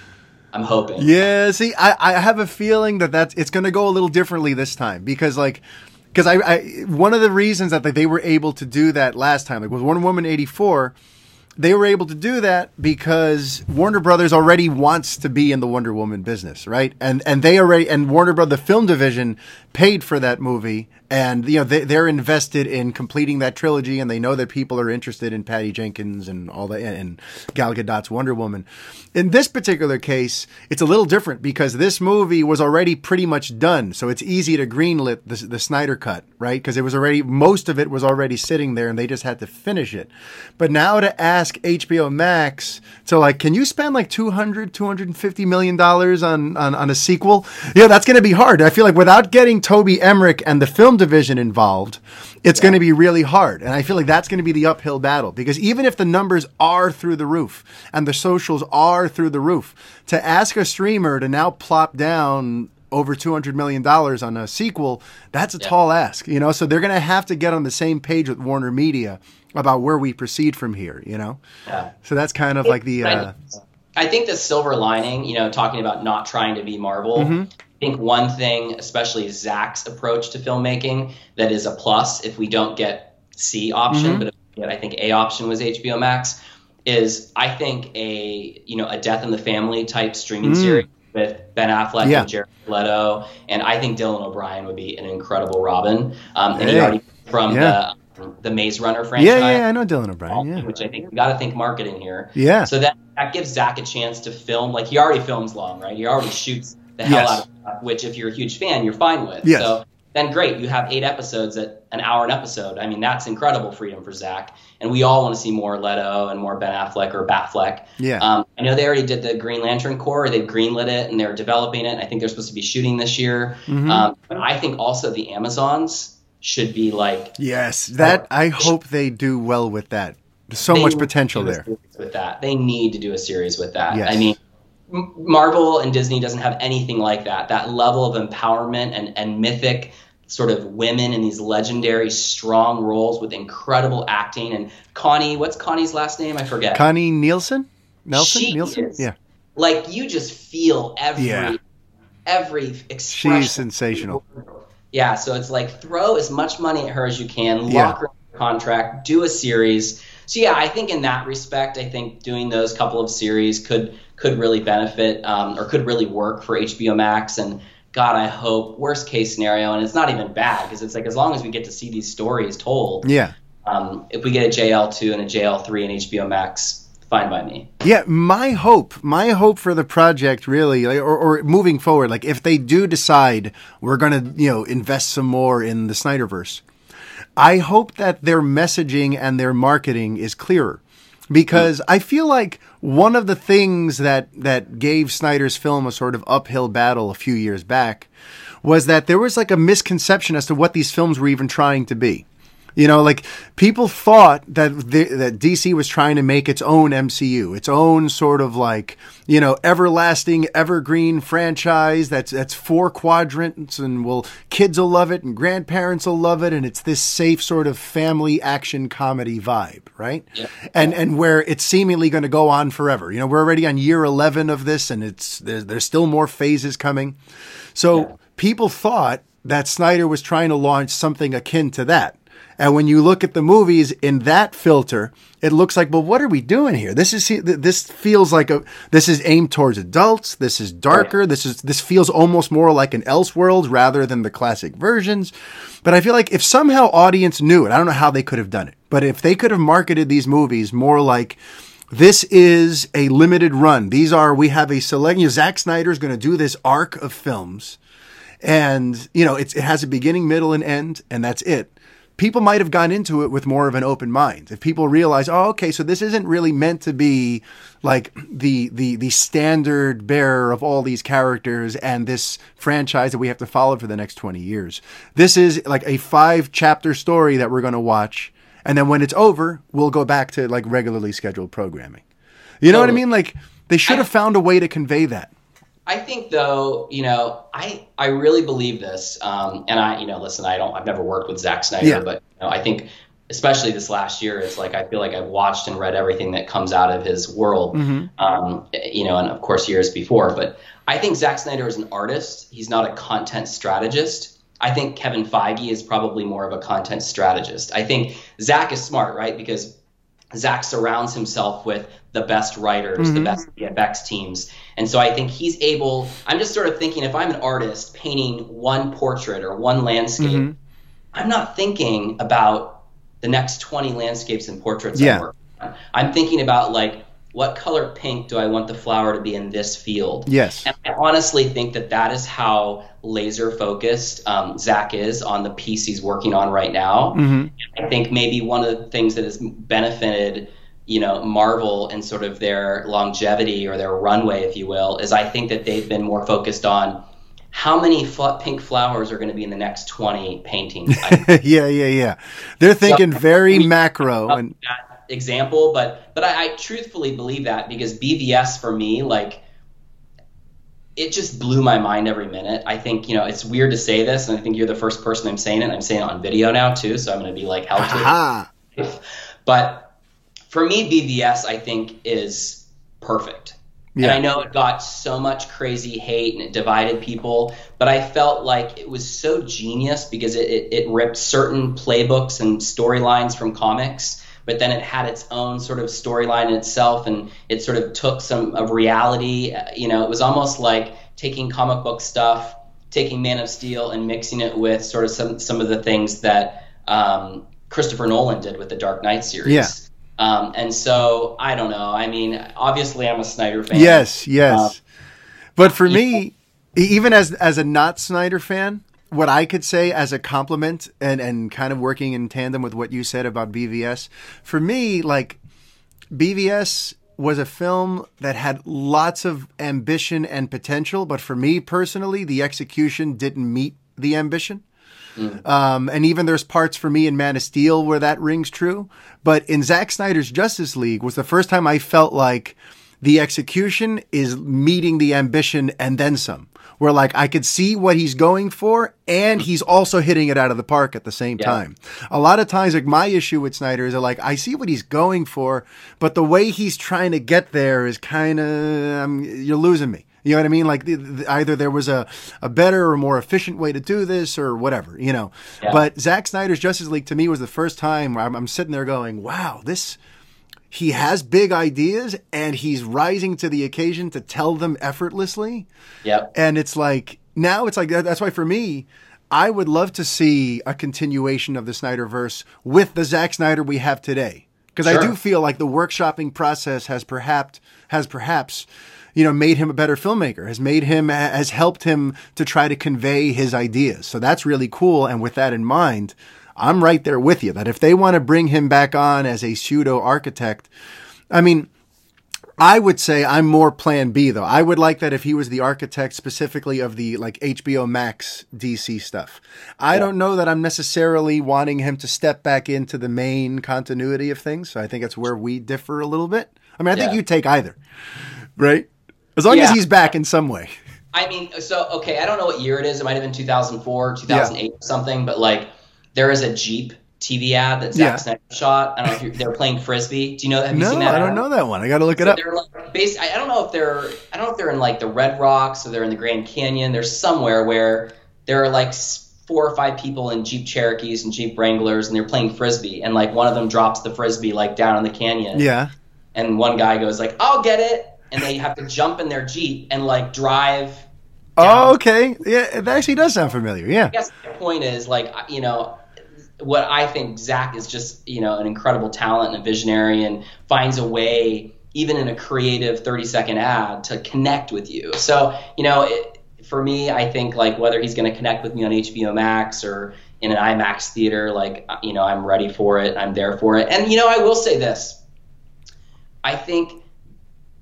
I'm hoping. Yeah, see, I, I have a feeling that that's it's going to go a little differently this time because like because I, I one of the reasons that they were able to do that last time like with Wonder Woman 84 they were able to do that because Warner Brothers already wants to be in the Wonder Woman business, right? And and they already and Warner Brothers the film division paid for that movie and you know they, they're invested in completing that trilogy and they know that people are interested in Patty Jenkins and all that and Gal Gadot's Wonder Woman. In this particular case, it's a little different because this movie was already pretty much done, so it's easy to greenlit the, the Snyder cut, right? Because it was already most of it was already sitting there and they just had to finish it. But now to ask HBO Max to like, can you spend like 200, 250 million dollars on, on on a sequel? Yeah, that's going to be hard. I feel like without getting Toby Emmerich and the film division involved, it's yeah. going to be really hard. And I feel like that's going to be the uphill battle because even if the numbers are through the roof and the socials are through the roof, to ask a streamer to now plop down over $200 million on a sequel, that's a yeah. tall ask, you know? So they're going to have to get on the same page with Warner Media about where we proceed from here, you know? Yeah. So that's kind of like the. Uh, I think the silver lining, you know, talking about not trying to be Marvel, mm-hmm. I think one thing, especially Zack's approach to filmmaking, that is a plus if we don't get C option, mm-hmm. but get, I think A option was HBO Max, is I think a you know a Death in the Family type streaming mm. series with Ben Affleck yeah. and Jared Leto, and I think Dylan O'Brien would be an incredible Robin. Um, and hey. he already from yeah. the the Maze Runner franchise. Yeah, yeah, I know Dylan O'Brien. Yeah. Which I think we got to think marketing here. Yeah. So that that gives Zack a chance to film like he already films long, right? He already shoots the hell yes. out of which if you're a huge fan, you're fine with. Yes. So then great, you have eight episodes at an hour an episode. I mean, that's incredible freedom for Zack. And we all want to see more Leto and more Ben Affleck or Batfleck. Yeah. Um, I know they already did the Green Lantern Corps. They've greenlit it and they're developing it. I think they're supposed to be shooting this year. Mhm. Um, but I think also the Amazons should be like Yes, that I hope they do well with that. There's so much potential to do a there. With that, they need to do a series with that. Yes. I mean, Marvel and Disney doesn't have anything like that. That level of empowerment and and mythic sort of women in these legendary strong roles with incredible acting and Connie, what's Connie's last name? I forget. Connie Nielsen, Nelson, She Nielsen, is. yeah, like you just feel every Yeah. every expression. she's sensational. Yeah, so it's like throw as much money at her as you can, Yeah. lock her contract, do a series. So yeah, I think in that respect, I think doing those couple of series could could really benefit um, or could really work for HBO Max. And God, I hope worst case scenario, and it's not even bad because it's like as long as we get to see these stories told, Yeah, um, if we get a JL two and a JL three and HBO Max, fine by me. yeah. My hope, my hope for the project, really, like, or, or moving forward, like if they do decide we're gonna, you know, invest some more in the Snyderverse, I hope that their messaging and their marketing is clearer. Because I feel like one of the things that, that gave Snyder's film a sort of uphill battle a few years back was that there was like a misconception as to what these films were even trying to be. You know, like people thought that the, that DC was trying to make its own MCU, its own sort of like you know everlasting, evergreen franchise that's that's four quadrants, and will kids will love it, and grandparents will love it, and it's this safe sort of family action comedy vibe, right? Yep. And and where it's seemingly going to go on forever. You know, we're already on year eleven of this, and it's there's there's still more phases coming. So Yeah. people thought that Snyder was trying to launch something akin to that. And when you look at the movies in that filter, it looks like, well, what are we doing here? This is this feels like a this is aimed towards adults. This is darker. This is this feels almost more like an Elseworld rather than the classic versions. But I feel like if somehow audience knew it, I don't know how they could have done it, but if they could have marketed these movies more like this is a limited run. These are we have a select. You know, Zack Snyder is going to do this arc of films, and you know it's, it has a beginning, middle, and end, and that's it. People might have gone into it with more of an open mind. If people realize, oh, okay, so this isn't really meant to be like the the the standard bearer of all these characters and this franchise that we have to follow for the next twenty years. This is like a five chapter story that we're going to watch, and then when it's over, we'll go back to like regularly scheduled programming. You know what I mean? Like they should have found a way to convey that. I think though, you know, I I really believe this, um, and I, you know, listen, I don't, I've never worked with Zack Snyder, Yeah. but you know, I think, especially this last year, it's like I feel like I've watched and read everything that comes out of his world, um, you know, and of course years before. But I think Zack Snyder is an artist. He's not a content strategist. I think Kevin Feige is probably more of a content strategist. I think Zack is smart, right? Because Zack surrounds himself with the best writers, the best VFX teams. And so I think he's able, I'm just sort of thinking if I'm an artist painting one portrait or one landscape, I'm not thinking about the next 20 landscapes and portraits Yeah. I'm on. I'm thinking about like, what color pink do I want the flower to be in this field? Yes. And I honestly think that that is how laser focused um, Zack is on the piece he's working on right now. Mhm. I think maybe one of the things that has benefited, you know, Marvel and sort of their longevity or their runway, if you will, is I think that they've been more focused on how many fl- pink flowers are going to be in the next 20 paintings. [laughs] Yeah, yeah, yeah. They're thinking very macro and that example, but but I, I truthfully believe that because BVS for me, like, it just blew my mind every minute. I think you know it's weird to say this, and I think you're the first person I'm saying it. I'm saying it on video now too, so I'm going to be like held to it. [laughs] But for me, BVS I think is perfect. And I know it got so much crazy hate and it divided people, but I felt like it was so genius because it, it, it ripped certain playbooks and storylines from comics, but then it had its own sort of storyline in itself and it sort of took some of reality. You know, it was almost like taking comic book stuff, taking Man of Steel and mixing it with sort of some, some of the things that um, Christopher Nolan did with the Dark Knight series. Yeah. Um, and so I don't know. I mean, obviously I'm a Snyder fan. Yes, yes. Uh, but for me, e- even as as a not Snyder fan, what I could say as a compliment and and kind of working in tandem with what you said about BVS. For me, like BVS was a film that had lots of ambition and potential, but for me personally, the execution didn't meet the ambition. Mm. Um, and even there's parts for me in Man of Steel where that rings true. But in Zack Snyder's Justice League was the first time I felt like the execution is meeting the ambition and then some where like I could see what he's going for and he's also hitting it out of the park at the same yeah. time. A lot of times, like my issue with Snyder is like I see what he's going for, but the way he's trying to get there is kind of um, you're losing me. You know what I mean? Like the, the, either there was a, a better or more efficient way to do this or whatever, you know. Yeah. But Zack Snyder's Justice League to me was the first time where I'm, I'm sitting there going, wow, this he has big ideas and he's rising to the occasion to tell them effortlessly. Yep. And it's like now it's like that's why for me, I would love to see a continuation of the Snyderverse with the Zack Snyder we have today. Because sure. I do feel like the workshopping process has perhaps has perhaps you know made him a better filmmaker has made him has helped him to try to convey his ideas so that's really cool and with that in mind I'm right there with you that if they want to bring him back on as a pseudo architect, I mean, I would say I'm more plan B though. I would like that if he was the architect specifically of the like HBO Max DC stuff. I yeah. don't know that I'm necessarily wanting him to step back into the main continuity of things. So I think that's where we differ a little bit. I mean, I think you take either, right? As long yeah. as he's back in some way. I mean, so okay, I don't know what year it is. It might have been 2004, 2008, yeah. something. But like, there is a Jeep TV ad that Zack yeah. Snyder shot. I don't know if they're playing frisbee. Do you know? Have no, you seen that? I don't ad? know that one. I got to look so it up. They're like, base, I don't know if they're I don't know if they're in like the Red Rocks or they're in the Grand Canyon. There's somewhere where there are like four or five people in Jeep Cherokees and Jeep Wranglers and they're playing frisbee and like one of them drops the frisbee like down in the canyon. Yeah. And one guy goes like, "I'll get it," and they have to jump in their Jeep and like drive. Oh, down. Oh, okay. Yeah, it actually does sound familiar. Yeah. I guess the point is like you know what I think Zack is just you know an incredible talent and a visionary and finds a way even in a creative 30 second ad to connect with you. So you know it, for me, I think like whether he's going to connect with me on HBO Max or in an IMAX theater, like you know I'm ready for it. I'm there for it. And you know I will say this. I think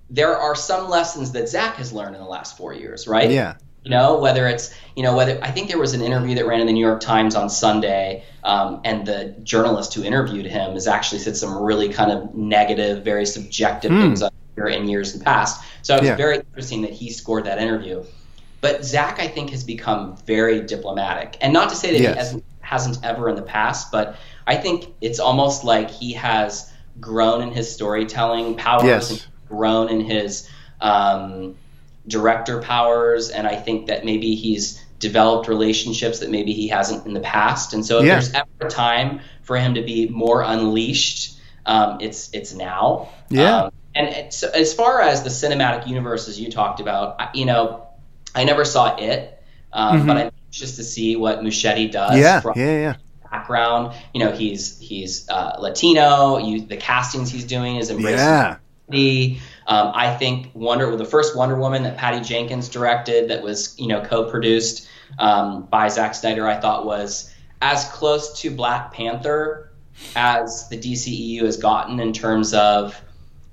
there are some lessons that Zack has learned in the last four years, right? Yeah. You know, whether it's, you know, whether I think there was an interview that ran in the New York Times on Sunday, um, and the journalist who interviewed him has actually said some really kind of negative, very subjective mm. things on here in years past. So it was yeah. very interesting that he scored that interview. But Zack, I think, has become very diplomatic, and not to say that yes. he hasn't, hasn't ever in the past, but I think it's almost like he has grown in his storytelling powers yes. and grown in his um, director powers, and I think that maybe he's developed relationships that maybe he hasn't in the past. And so if yeah. there's ever a time for him to be more unleashed, um, it's it's now. Yeah. Um, and so as far as the cinematic universe, as you talked about, I, you know, I never saw it, um, mm-hmm. but I'm anxious to see what Muschietti does. Yeah, yeah, yeah. Background, you know, he's he's uh, Latino. You, the castings he's doing is embracing yeah. The um, I think Wonder, the first Wonder Woman that Patty Jenkins directed, that was you know co-produced um, by Zack Snyder, I thought was as close to Black Panther as the DCEU has gotten in terms of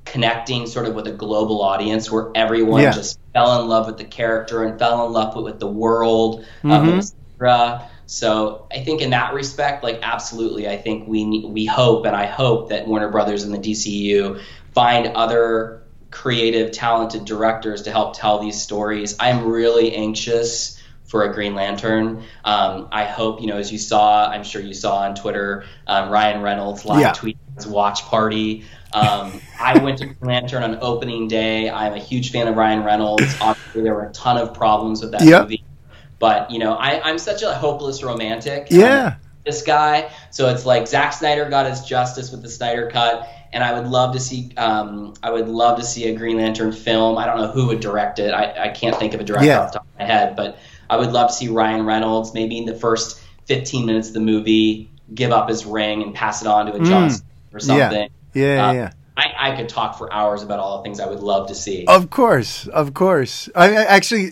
connecting sort of with a global audience where everyone yeah. just fell in love with the character and fell in love with, the world mm-hmm. of So I think in that respect, like absolutely, I think we we hope and I hope that Warner Brothers and the DCU find other creative, talented directors to help tell these stories. I'm really anxious for a Green Lantern. Um, I hope, you know, as you saw, I'm sure you saw on Twitter, um, Ryan Reynolds live yeah. his watch party. Um, [laughs] I went to Green Lantern on opening day. I'm a huge fan of Ryan Reynolds. [laughs] Obviously, there were a ton of problems with that yep. movie. But, you know, I, am such a hopeless romantic. Yeah. this guy. So it's like Zack Snyder got his justice with the Snyder Cut and I would love to see um, I would love to see a Green Lantern film. I don't know who would direct it. I, I can't think of a director yeah. off the top of my head, but I would love to see Ryan Reynolds maybe in the first 15 minutes of the movie give up his ring and pass it on to a mm. or something. Yeah, yeah, uh, yeah. I, I could talk for hours about all the things I would love to see. Of course, of course. I, I actually,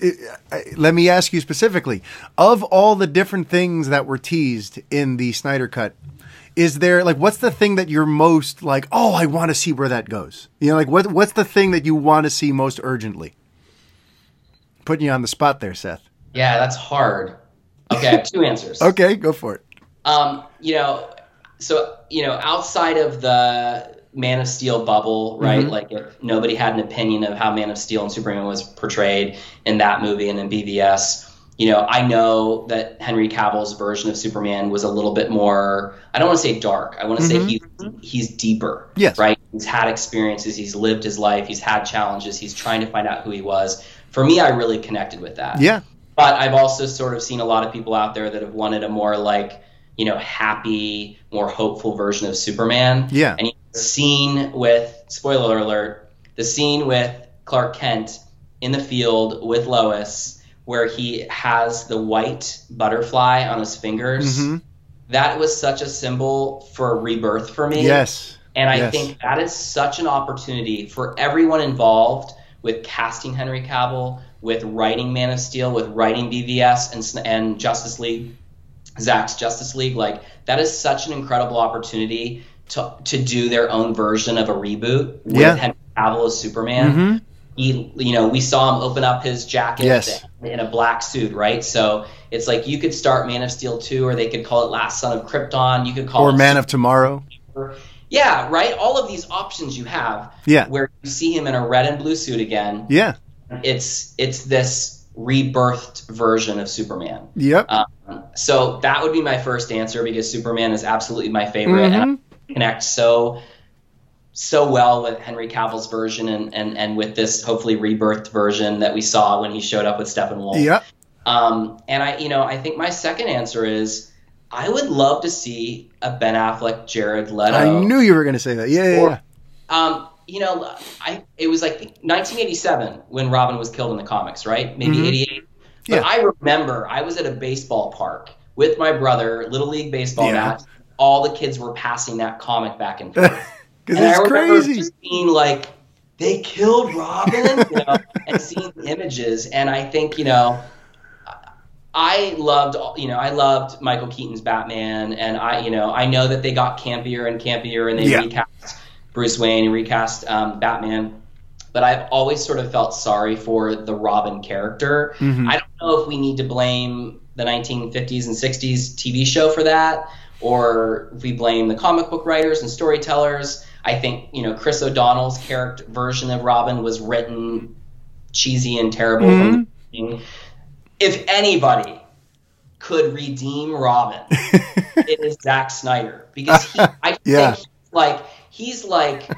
let me ask you specifically: of all the different things that were teased in the Snyder Cut, is there like what's the thing that you're most like? Oh, I want to see where that goes. You know, like what what's the thing that you want to see most urgently? Putting you on the spot there, Seth. Yeah, that's hard. Okay, I have two answers. [laughs] okay, go for it. Um, you know, so you know, outside of the Man of Steel bubble, right? Mm-hmm. Like if nobody had an opinion of how Man of Steel and Superman was portrayed in that movie and in BVS. You know, I know that Henry Cavill's version of Superman was a little bit more. I don't want to say dark. I want to Mhm. say he's he's deeper. Yes. Right. He's had experiences. He's lived his life. He's had challenges. He's trying to find out who he was. For me, I really connected with that. Yeah. But I've also sort of seen a lot of people out there that have wanted a more like, you know, happy, more hopeful version of Superman. Yeah. And the scene with spoiler alert, the scene with Clark Kent in the field with Lois, where he has the white butterfly on his fingers. hmm That was such a symbol for rebirth for me. Yes. And I Yes. think that is such an opportunity for everyone involved with casting Henry Cavill, with writing Man of Steel, with writing BVS and, and Justice League, Zack's Justice League. Like, that is such an incredible opportunity to, to do their own version of a reboot with Yeah. Henry Cavill as Superman. hmm He, you know, we saw him open up his jacket Yes. in a black suit, right? So it's like you could start Man of Steel 2, or they could call it Last Son of Krypton. You could call Or it Man of Tomorrow. yeah, right. All of these options you have, Yeah. where you see him in a red and blue suit again. Yeah. It's it's this rebirthed version of Superman. Yep. Um, so that would be my first answer because Superman is absolutely my favorite, and Mhm. I connect so so well with Henry Cavill's version and, and and with this hopefully rebirthed version that we saw when he showed up with Steppenwolf. Yep. Um, and I, you know, I think my second answer is I would love to see a Ben Affleck, Jared Leto. I knew you were going to say that. Yeah. Yeah. Or- yeah. Um, you know, I it was like 1987 when Robin was killed in the comics, right? Maybe Mhm. 88. But Yeah. I remember I was at a baseball park with my brother, little league baseball Yeah. match. All the kids were passing that comic back and forth, [laughs] Because and I it's remember crazy. just being like, "They killed Robin," you know, [laughs] and seeing the images. And I think you know, I loved you know I loved Michael Keaton's Batman, and I you know I know that they got campier and campier, and they Yeah. recast Bruce Wayne and recast um, Batman. But I've always sort of felt sorry for the Robin character. Mhm. I don't know if we need to blame the 1950s and 60s TV show for that, or if we blame the comic book writers and storytellers. I think you know Chris O'Donnell's character version of Robin was written cheesy and terrible Mm-hmm. from the beginning. If anybody could redeem Robin, [laughs] it is Zack Snyder because he, [laughs] I Yeah. think he's like he's like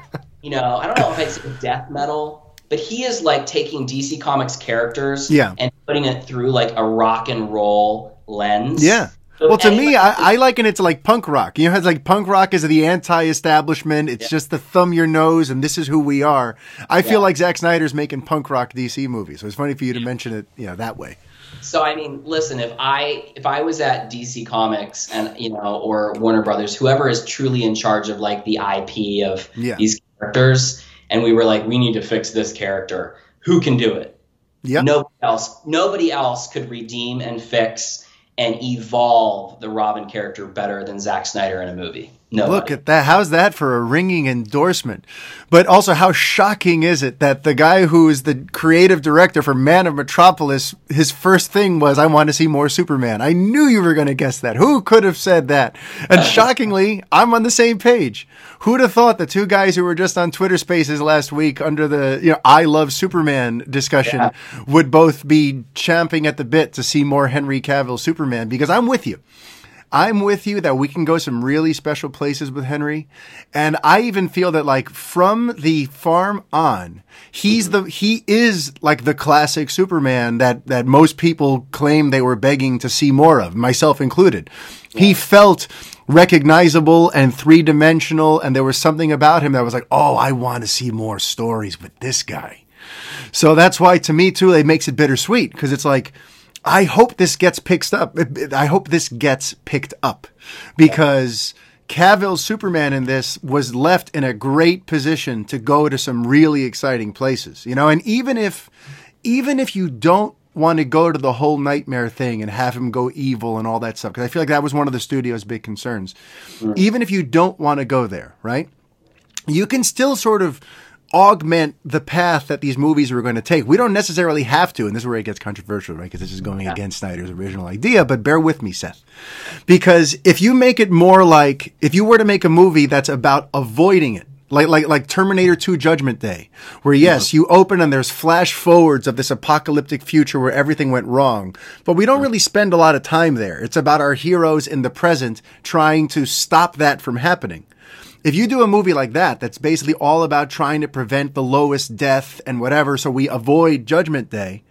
you know I don't know if say death metal, but he is like taking DC Comics characters Yeah. and putting it through like a rock and roll lens. Yeah. Well, to me, I, I liken it to like punk rock. You know, it's like punk rock is the anti-establishment. It's Yeah. just the thumb your nose, and this is who we are. I feel Yeah. like Zack Snyder's making punk rock DC movies. So it's funny for you to mention it, you know, that way. So I mean, listen, if I if I was at DC Comics and you know or Warner Brothers, whoever is truly in charge of like the IP of Yeah. these characters, and we were like, we need to fix this character, who can do it? Yeah. Nobody else. Nobody else could redeem and fix and evolve the Robin character better than Zack Snyder in a movie. Look at that. How's that for a ringing endorsement? But also, how shocking is it that the guy who is the creative director for Man of Metropolis, his first thing was, I want to see more Superman. I knew you were going to guess that. Who could have said that? And [laughs] shockingly, I'm on the same page. Who'd have thought the two guys who were just on Twitter spaces last week under the, you know, I love Superman discussion Yeah. would both be champing at the bit to see more Henry Cavill Superman? Because I'm with you. I'm with you that we can go some really special places with Henry. And I even feel that like from the farm on, he's the, he is like the classic Superman that, that most people claim they were begging to see more of, myself included. He felt recognizable and three dimensional. And there was something about him that was like, Oh, I want to see more stories with this guy. So that's why to me too, it makes it bittersweet because it's like, I hope this gets picked up. I hope this gets picked up because Cavill's Superman in this was left in a great position to go to some really exciting places, you know. And even if, even if you don't want to go to the whole nightmare thing and have him go evil and all that stuff, because I feel like that was one of the studio's big concerns. Mm. Even if you don't want to go there, right? You can still sort of augment the path that these movies were going to take. We don't necessarily have to, and this is where it gets controversial, right? Because this is going yeah. against Snyder's original idea, but bear with me, Seth. Because if you make it more like, if you were to make a movie that's about avoiding it, like like like Terminator 2 Judgment Day, where yes, mm-hmm. you open and there's flash forwards of this apocalyptic future where everything went wrong, but we don't really spend a lot of time there. It's about our heroes in the present trying to stop that from happening. If you do a movie like that, that's basically all about trying to prevent the lowest death and whatever, so we avoid Judgment Day.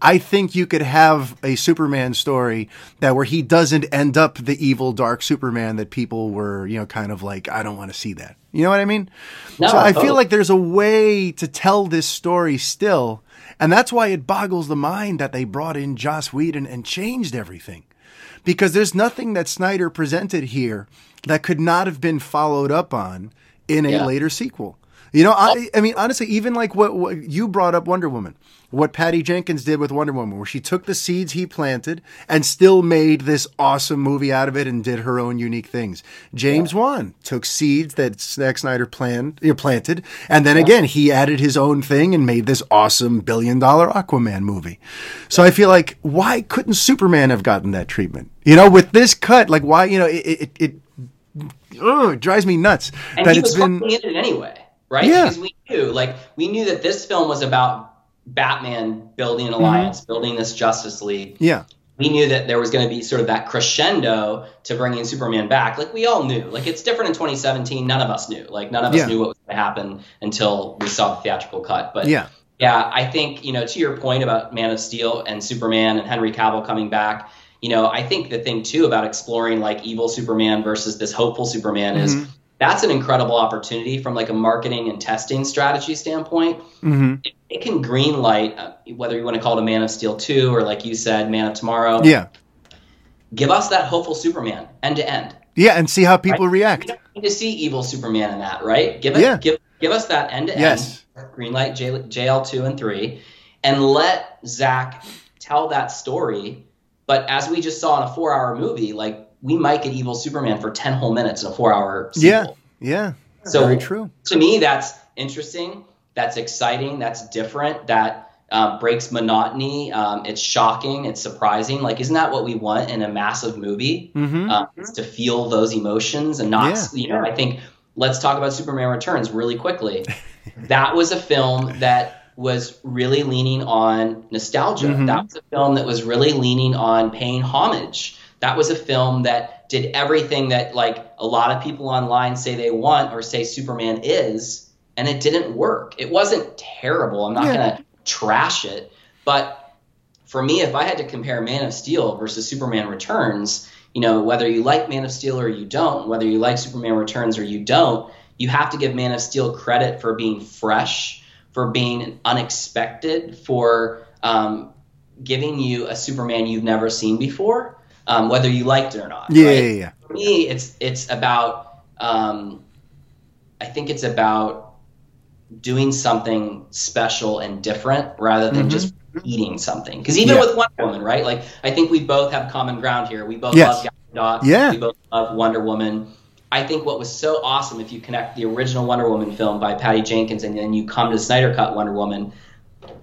I think you could have a Superman story that where he doesn't end up the evil dark Superman that people were, you know, kind of like, I don't want to see that. You know what I mean? No, so I feel oh. like there's a way to tell this story still. And that's why it boggles the mind that they brought in Joss Whedon and changed everything. Because there's nothing that Snyder presented here that could not have been followed up on in a yeah. later sequel. You know, I, oh. I, mean, honestly, even like what, what, you brought up Wonder Woman, what Patty Jenkins did with Wonder Woman, where she took the seeds he planted and still made this awesome movie out of it and did her own unique things. James yeah. Wan took seeds that Zack Snyder planned, you know, planted, and then yeah. again, he added his own thing and made this awesome billion dollar Aquaman movie. So I feel like, why couldn't Superman have gotten that treatment? You know, with this cut, like, why, you know, it, it, it oh, it drives me nuts and that it's been in it anyway, right? Yeah. Because we knew, like, we knew that this film was about Batman building an alliance, mm-hmm. building this Justice League. Yeah. We knew that there was going to be sort of that crescendo to bringing Superman back. Like we all knew. Like it's different in 2017. None of us knew. Like none of us yeah. knew what was going to happen until we saw the theatrical cut. But yeah, yeah, I think you know to your point about Man of Steel and Superman and Henry Cavill coming back you know, I think the thing too about exploring like evil Superman versus this hopeful Superman mm-hmm. is that's an incredible opportunity from like a marketing and testing strategy standpoint. Mm-hmm. It, it, can green light uh, whether you want to call it a Man of Steel 2 or like you said, Man of Tomorrow. Yeah. Give us that hopeful Superman end to end. Yeah, and see how people right? react. We need to see evil Superman in that, right? Give it, yeah. give give us that end to end. Yes. Green light J, JL two and three, and let Zack tell that story but as we just saw in a four hour movie, like we might get evil Superman for 10 whole minutes in a four hour sequel. Yeah. Yeah. So Very true. To me, that's interesting. That's exciting. That's different. That um, breaks monotony. Um, it's shocking. It's surprising. Like, isn't that what we want in a massive movie? Mm-hmm. Um, to feel those emotions and not, yeah. you know, I think let's talk about Superman Returns really quickly. [laughs] that was a film that was really leaning on nostalgia. Mm-hmm. That was a film that was really leaning on paying homage. That was a film that did everything that like a lot of people online say they want or say Superman is, and it didn't work. It wasn't terrible. I'm not yeah. gonna trash it, but for me, if I had to compare Man of Steel versus Superman Returns, you know, whether you like Man of Steel or you don't, whether you like Superman Returns or you don't, you have to give Man of Steel credit for being fresh for being unexpected, for um, giving you a Superman you've never seen before, um, whether you liked it or not. Yeah, right? yeah, yeah. For me, it's it's about. Um, I think it's about doing something special and different rather than mm-hmm. just eating something. Because even yeah. with Wonder Woman, right? Like I think we both have common ground here. We both yes. love Gadot. Yeah. We both love Wonder Woman. I think what was so awesome, if you connect the original Wonder Woman film by Patty Jenkins and then you come to Snyder Cut Wonder Woman,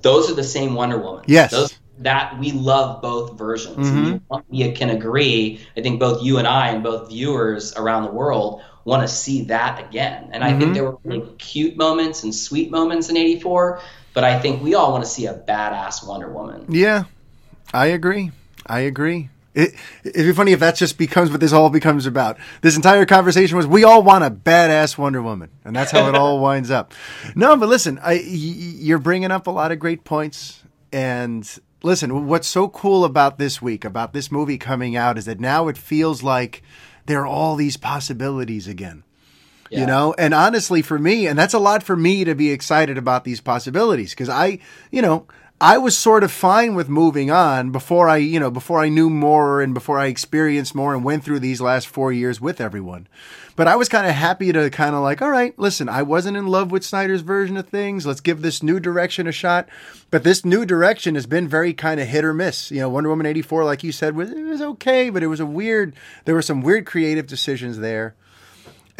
those are the same Wonder Woman. Yes. Those, that we love both versions. Mm-hmm. You can agree. I think both you and I and both viewers around the world want to see that again. And I mm-hmm. think there were really cute moments and sweet moments in '84, but I think we all want to see a badass Wonder Woman. Yeah, I agree. I agree. It, it'd be funny if that just becomes what this all becomes about. This entire conversation was we all want a badass Wonder Woman, and that's how it all [laughs] winds up. No, but listen, I, y- you're bringing up a lot of great points, and listen, what's so cool about this week, about this movie coming out, is that now it feels like there are all these possibilities again. Yeah. You know, and honestly, for me, and that's a lot for me to be excited about these possibilities because I, you know, I was sort of fine with moving on before I, you know, before I knew more and before I experienced more and went through these last four years with everyone. But I was kind of happy to kind of like, all right, listen, I wasn't in love with Snyder's version of things. Let's give this new direction a shot. But this new direction has been very kind of hit or miss. You know, Wonder Woman 84, like you said, was, it was okay, but it was a weird, there were some weird creative decisions there.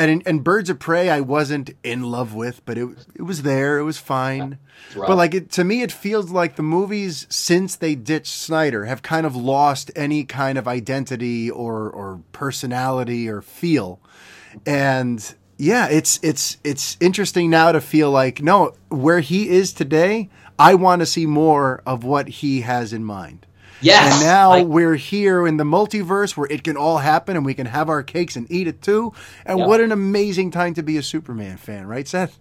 And in, and Birds of Prey, I wasn't in love with, but it it was there. It was fine. Right. But like it, to me, it feels like the movies since they ditched Snyder have kind of lost any kind of identity or or personality or feel. And yeah, it's it's it's interesting now to feel like no, where he is today, I want to see more of what he has in mind. Yes. And now like- we're here in the multiverse where it can all happen and we can have our cakes and eat it too. And Yep. what an amazing time to be a Superman fan, right, Seth?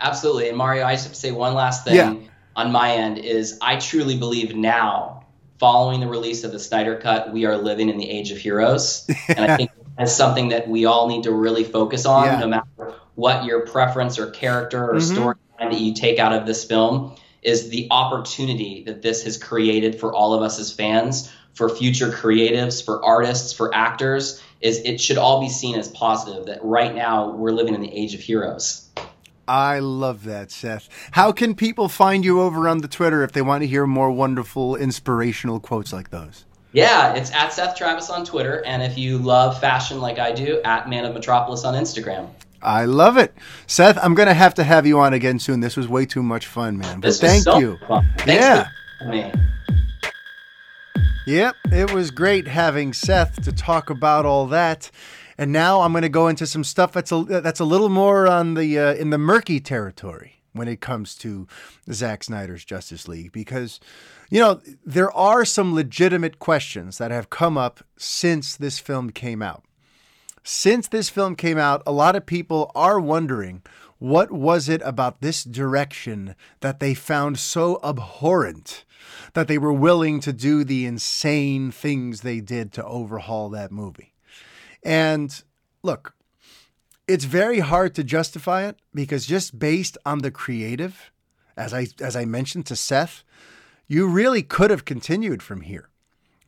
Absolutely. And Mario, I just have to say one last thing Yeah. on my end is I truly believe now, following the release of the Snyder Cut, we are living in the age of heroes. [laughs] and I think that's something that we all need to really focus on, Yeah. no matter what your preference or character or Mhm. storyline that you take out of this film, is the opportunity that this has created for all of us as fans, for future creatives, for artists, for actors, is it should all be seen as positive that right now we're living in the age of heroes. I love that, Seth. How can people find you over on the Twitter if they want to hear more wonderful, inspirational quotes like those? Yeah, it's at Seth Travis on Twitter, and if you love fashion like I do, at Man of Metropolis on Instagram. I love it. Seth, I'm going to have to have you on again soon. This was way too much fun, man. But This was thank so you. Yeah. Yep, it was great having Seth to talk about all that. And now I'm going to go into some stuff that's a that's a little more on the uh, in the murky territory when it comes to Zack Snyder's Justice League because you know there are some legitimate questions that have come up since this film came out. Since this film came out, a lot of people are wondering what was it about this direction that they found so abhorrent that they were willing to do the insane things they did to overhaul that movie. And look, it's very hard to justify it because just based on the creative, as I as I mentioned to Seth, you really could have continued from here.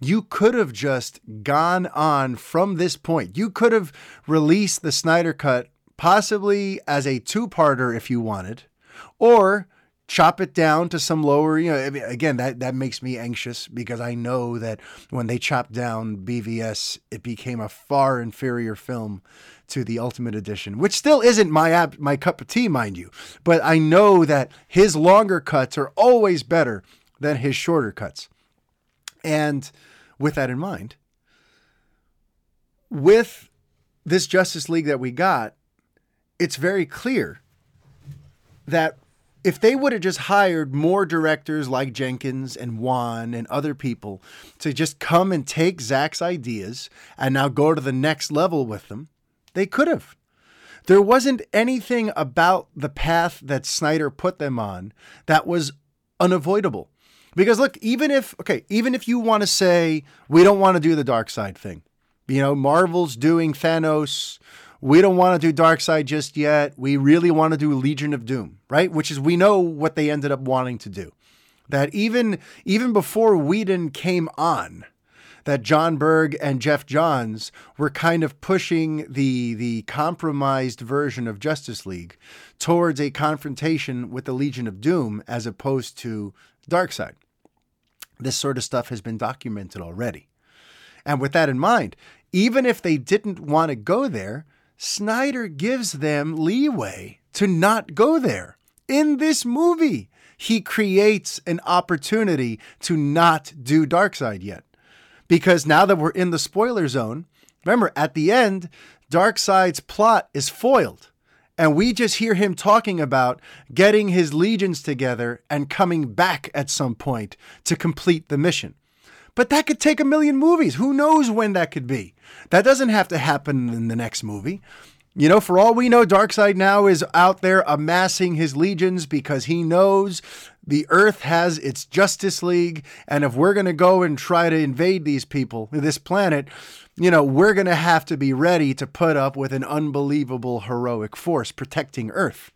You could have just gone on from this point. You could have released the Snyder Cut possibly as a two-parter if you wanted, or chop it down to some lower, you know, again, that, that makes me anxious because I know that when they chopped down BVS, it became a far inferior film to the Ultimate Edition, which still isn't my app, my cup of tea, mind you. But I know that his longer cuts are always better than his shorter cuts. And with that in mind, with this Justice League that we got, it's very clear that if they would have just hired more directors like Jenkins and Wan and other people to just come and take Zack's ideas and now go to the next level with them, they could have. There wasn't anything about the path that Snyder put them on that was unavoidable. Because look, even if okay, even if you want to say we don't want to do the Darkseid thing, you know, Marvel's doing Thanos, we don't want to do Darkseid just yet. We really want to do Legion of Doom, right? Which is we know what they ended up wanting to do. That even even before Whedon came on, that Jon Berg and Geoff Johns were kind of pushing the the compromised version of Justice League towards a confrontation with the Legion of Doom as opposed to Darkseid. This sort of stuff has been documented already. And with that in mind, even if they didn't want to go there, Snyder gives them leeway to not go there. In this movie, he creates an opportunity to not do Darkseid yet. Because now that we're in the spoiler zone, remember at the end, Darkseid's plot is foiled. And we just hear him talking about getting his legions together and coming back at some point to complete the mission. But that could take a million movies. Who knows when that could be? That doesn't have to happen in the next movie. You know, for all we know, Darkseid now is out there amassing his legions because he knows the Earth has its Justice League. And if we're going to go and try to invade these people, this planet, you know, we're going to have to be ready to put up with an unbelievable heroic force protecting Earth.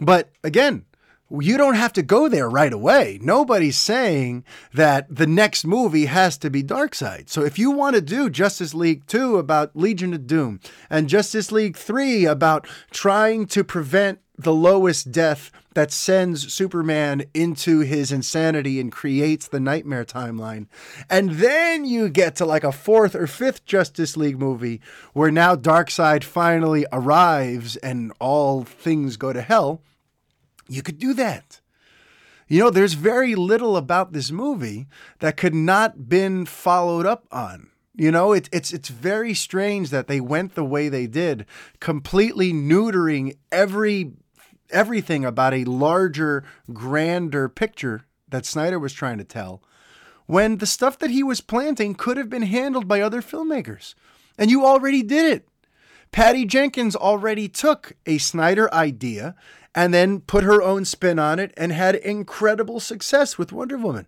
But again, you don't have to go there right away. Nobody's saying that the next movie has to be Darkseid. So if you want to do Justice League 2 about Legion of Doom and Justice League 3 about trying to prevent the Lois's death that sends Superman into his insanity and creates the nightmare timeline. And then you get to like a fourth or fifth Justice League movie where now Darkseid finally arrives and all things go to hell you could do that. You know, there's very little about this movie that could not been followed up on. You know, it, it's it's very strange that they went the way they did, completely neutering every everything about a larger, grander picture that Snyder was trying to tell, when the stuff that he was planting could have been handled by other filmmakers. And you already did it. Patty Jenkins already took a Snyder idea and then put her own spin on it and had incredible success with Wonder Woman.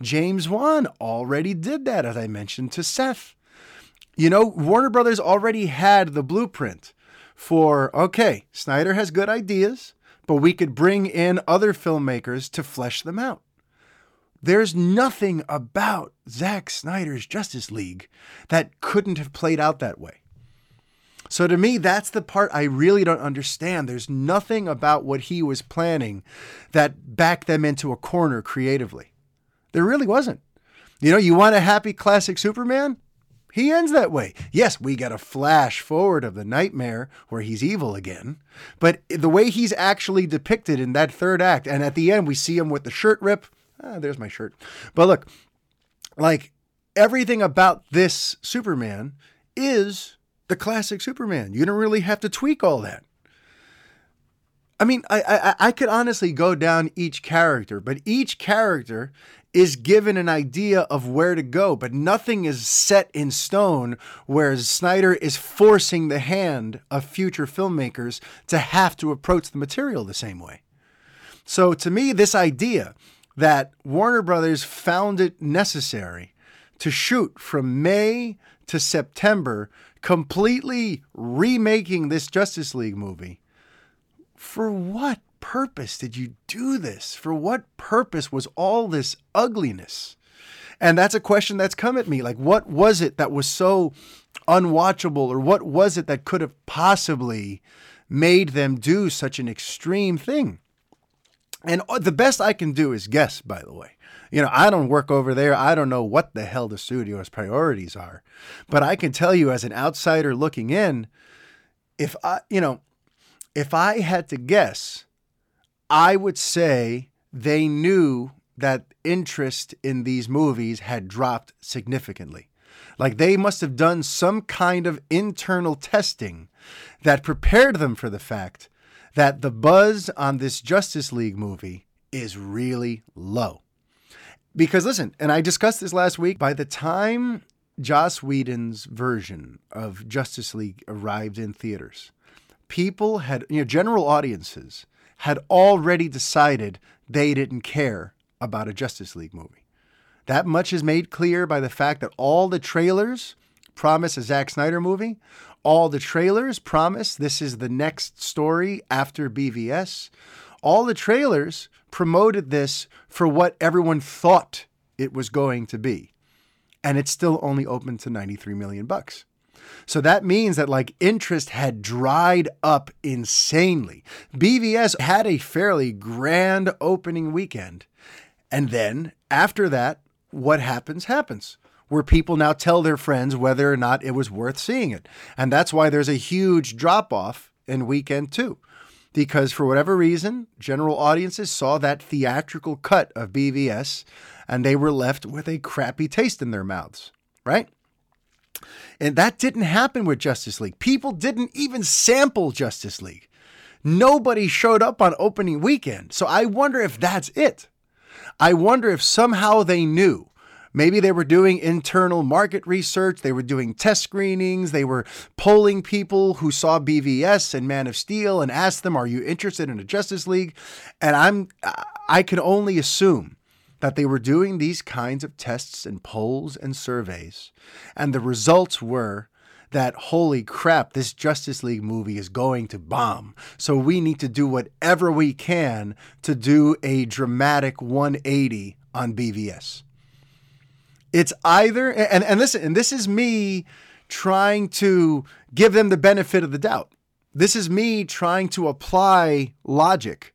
James Wan already did that, as I mentioned to Seth. You know, Warner Brothers already had the blueprint for okay, Snyder has good ideas, but we could bring in other filmmakers to flesh them out. There's nothing about Zack Snyder's Justice League that couldn't have played out that way. So to me, that's the part I really don't understand. There's nothing about what he was planning that backed them into a corner creatively. There really wasn't. You know, you want a happy classic Superman? He ends that way. Yes, we get a flash forward of the nightmare where he's evil again, but the way he's actually depicted in that third act, and at the end we see him with the shirt rip. Ah, there's my shirt. But look, like everything about this Superman is the classic Superman. You don't really have to tweak all that. I mean, I, I, I could honestly go down each character, but each character is given an idea of where to go, but nothing is set in stone, whereas Snyder is forcing the hand of future filmmakers to have to approach the material the same way. So to me, this idea that Warner Brothers found it necessary to shoot from May to September completely remaking this Justice League movie. For what purpose did you do this? For what purpose was all this ugliness? And that's a question that's come at me. Like, what was it that was so unwatchable, or what was it that could have possibly made them do such an extreme thing? And uh, the best I can do is guess, by the way. You know, I don't work over there. I don't know what the hell the studio's priorities are. But I can tell you as an outsider looking in, if I, you know, if I had to guess, I would say they knew that interest in these movies had dropped significantly. Like they must have done some kind of internal testing that prepared them for the fact that the buzz on this Justice League movie is really low. Because listen, and I discussed this last week, by the time Joss Whedon's version of Justice League arrived in theaters, people had, you know, general audiences had already decided they didn't care about a Justice League movie. That much is made clear by the fact that all the trailers promise a Zack Snyder movie. All the trailers promise this is the next story after BVS. All the trailers promoted this for what everyone thought it was going to be. And it's still only open to 93 million bucks. So that means that like interest had dried up insanely. BVS had a fairly grand opening weekend. And then after that, what happens happens. Where people now tell their friends whether or not it was worth seeing it. And that's why there's a huge drop off in weekend two because for whatever reason, general audiences saw that theatrical cut of BVS and they were left with a crappy taste in their mouths, right? And that didn't happen with Justice League. People didn't even sample Justice League. Nobody showed up on opening weekend. So I wonder if that's it. I wonder if somehow they knew Maybe they were doing internal market research, they were doing test screenings, they were polling people who saw BVS and Man of Steel and asked them, "Are you interested in a Justice League?" And I'm I can only assume that they were doing these kinds of tests and polls and surveys, and the results were that holy crap, this Justice League movie is going to bomb. So we need to do whatever we can to do a dramatic 180 on BVS. It's either and and listen, and this is me trying to give them the benefit of the doubt. This is me trying to apply logic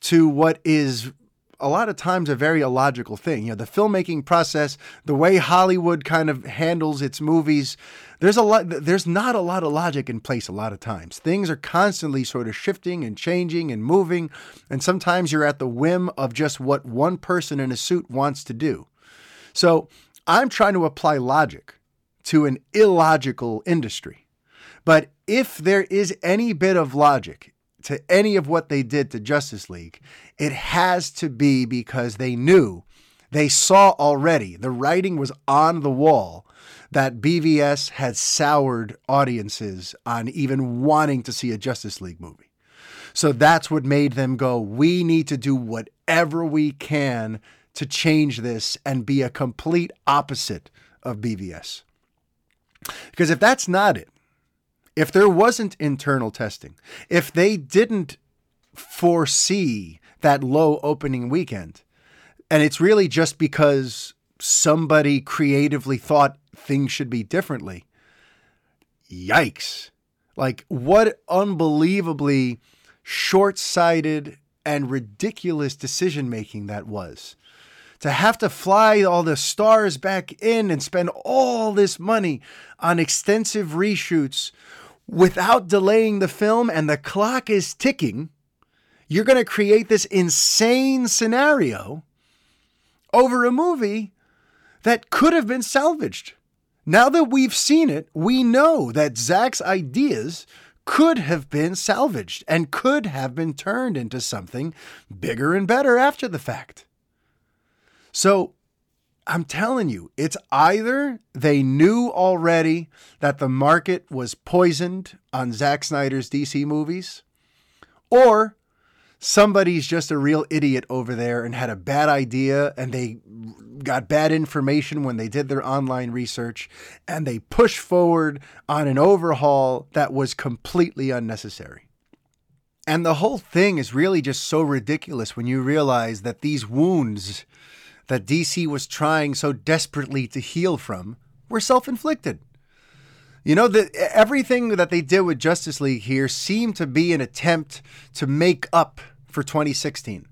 to what is a lot of times a very illogical thing. You know, the filmmaking process, the way Hollywood kind of handles its movies, there's a lot there's not a lot of logic in place a lot of times. Things are constantly sort of shifting and changing and moving, and sometimes you're at the whim of just what one person in a suit wants to do. So, I'm trying to apply logic to an illogical industry. But if there is any bit of logic to any of what they did to Justice League, it has to be because they knew, they saw already, the writing was on the wall that BVS had soured audiences on even wanting to see a Justice League movie. So that's what made them go, we need to do whatever we can to change this and be a complete opposite of BVS. Because if that's not it, if there wasn't internal testing, if they didn't foresee that low opening weekend, and it's really just because somebody creatively thought things should be differently, yikes. Like, what unbelievably short sighted and ridiculous decision making that was to have to fly all the stars back in and spend all this money on extensive reshoots without delaying the film and the clock is ticking, you're going to create this insane scenario over a movie that could have been salvaged. Now that we've seen it, we know that Zack's ideas could have been salvaged and could have been turned into something bigger and better after the fact. So I'm telling you, it's either they knew already that the market was poisoned on Zack Snyder's DC movies, or somebody's just a real idiot over there and had a bad idea and they got bad information when they did their online research and they pushed forward on an overhaul that was completely unnecessary. And the whole thing is really just so ridiculous when you realize that these wounds that DC was trying so desperately to heal from were self inflicted. You know, that everything that they did with Justice League here seemed to be an attempt to make up for 2016.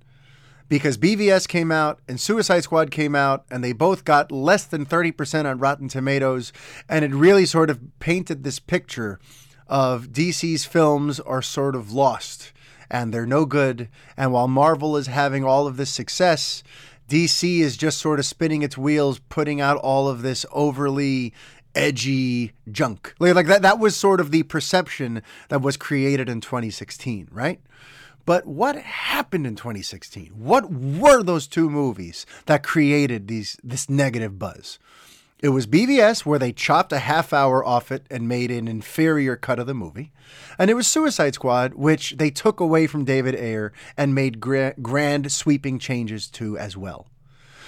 Because BVS came out and Suicide Squad came out, and they both got less than 30% on Rotten Tomatoes. And it really sort of painted this picture of DC's films are sort of lost and they're no good. And while Marvel is having all of this success, DC is just sort of spinning its wheels, putting out all of this overly edgy junk. Like, like that that was sort of the perception that was created in 2016, right? But what happened in 2016? What were those two movies that created these this negative buzz? It was BVS, where they chopped a half hour off it and made an inferior cut of the movie. And it was Suicide Squad, which they took away from David Ayer and made gra- grand sweeping changes to as well.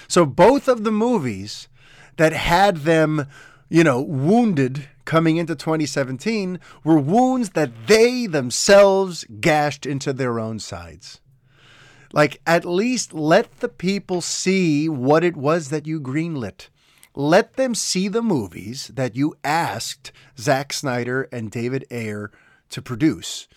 So both of the movies that had them, you know, wounded coming into 2017 were wounds that they themselves gashed into their own sides. Like, at least let the people see what it was that you greenlit let them see the movies that you asked Zack Snyder and David Ayer to produce.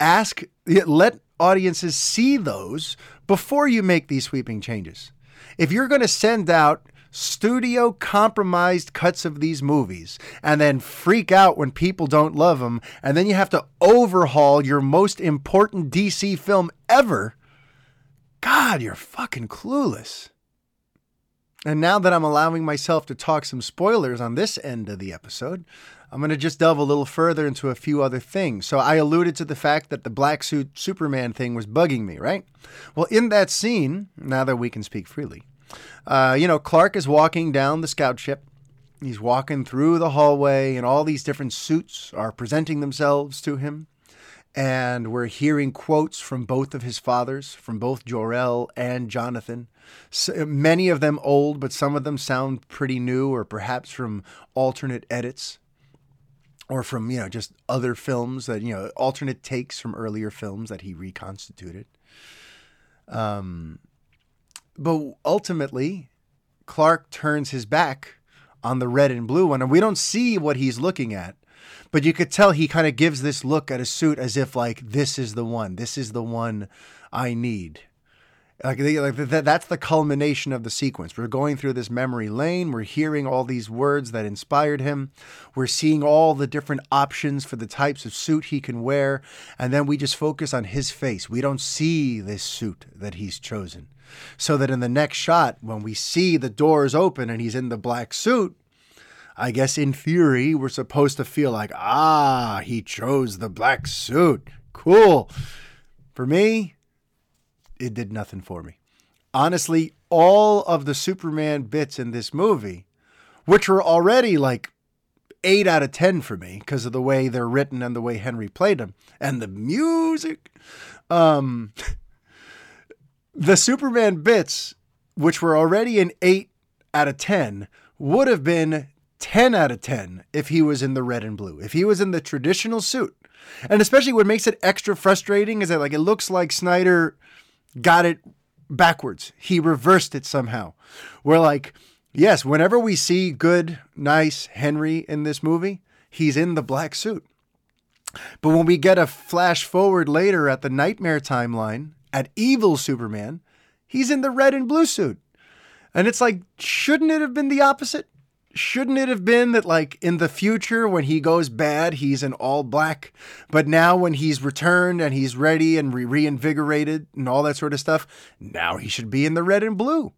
Ask, let audiences see those before you make these sweeping changes. If you're going to send out studio compromised cuts of these movies and then freak out when people don't love them, and then you have to overhaul your most important DC film ever, God, you're fucking clueless. And now that I'm allowing myself to talk some spoilers on this end of the episode, I'm going to just delve a little further into a few other things. So I alluded to the fact that the black suit Superman thing was bugging me, right? Well, in that scene, now that we can speak freely, uh, you know, Clark is walking down the scout ship. He's walking through the hallway, and all these different suits are presenting themselves to him and we're hearing quotes from both of his fathers, from both Jor-El and Jonathan. So, many of them old, but some of them sound pretty new, or perhaps from alternate edits. or from, you know, just other films that, you know, alternate takes from earlier films that he reconstituted. Um, but ultimately, Clark turns his back on the red and blue one, and we don't see what he's looking at. But you could tell he kind of gives this look at a suit as if like this is the one, this is the one I need. Like, like that's the culmination of the sequence. We're going through this memory lane. We're hearing all these words that inspired him. We're seeing all the different options for the types of suit he can wear. And then we just focus on his face. We don't see this suit that he's chosen. So that in the next shot, when we see the doors open and he's in the black suit, I guess in theory, we're supposed to feel like, ah, he chose the black suit. Cool. For me, it did nothing for me. Honestly, all of the Superman bits in this movie, which were already like eight out of 10 for me because of the way they're written and the way Henry played them and the music. Um, the Superman bits, which were already an eight out of 10, would have been 10 out of 10 if he was in the red and blue, if he was in the traditional suit. And especially what makes it extra frustrating is that like it looks like Snyder got it backwards. He reversed it somehow. We're like, yes, whenever we see good, nice Henry in this movie, he's in the black suit. But when we get a flash forward later at the Nightmare timeline at evil Superman, he's in the red and blue suit. And it's like, shouldn't it have been the opposite? Shouldn't it have been that like in the future when he goes bad he's in all black but now when he's returned and he's ready and re- reinvigorated and all that sort of stuff now he should be in the red and blue.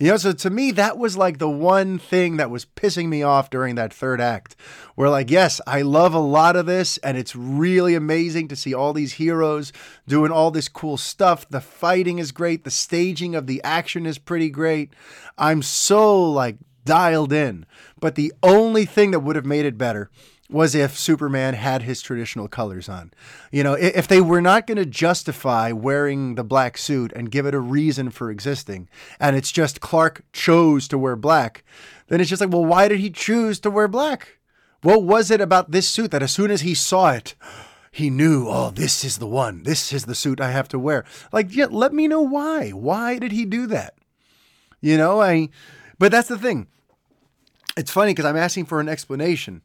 You know so to me that was like the one thing that was pissing me off during that third act. Where like yes i love a lot of this and it's really amazing to see all these heroes doing all this cool stuff. The fighting is great. The staging of the action is pretty great. I'm so like dialed in. But the only thing that would have made it better was if Superman had his traditional colors on. You know, if they were not going to justify wearing the black suit and give it a reason for existing, and it's just Clark chose to wear black, then it's just like, well, why did he choose to wear black? What was it about this suit that as soon as he saw it, he knew, oh, this is the one. This is the suit I have to wear. Like, yeah, let me know why. Why did he do that? You know, I, but that's the thing it's funny because I'm asking for an explanation,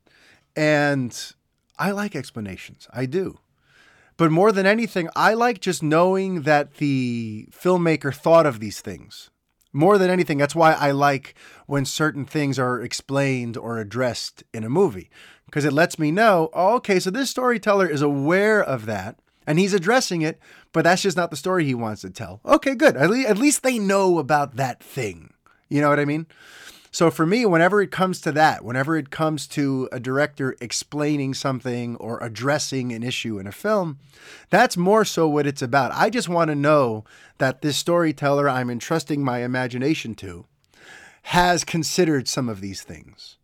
and I like explanations. I do. But more than anything, I like just knowing that the filmmaker thought of these things. More than anything, that's why I like when certain things are explained or addressed in a movie, because it lets me know, oh, okay, so this storyteller is aware of that and he's addressing it, but that's just not the story he wants to tell. Okay, good. At, le- at least they know about that thing. You know what I mean? So for me, whenever it comes to that, whenever it comes to a director explaining something or addressing an issue in a film, that's more so what it's about. I just want to know that this storyteller I'm entrusting my imagination to has considered some of these things.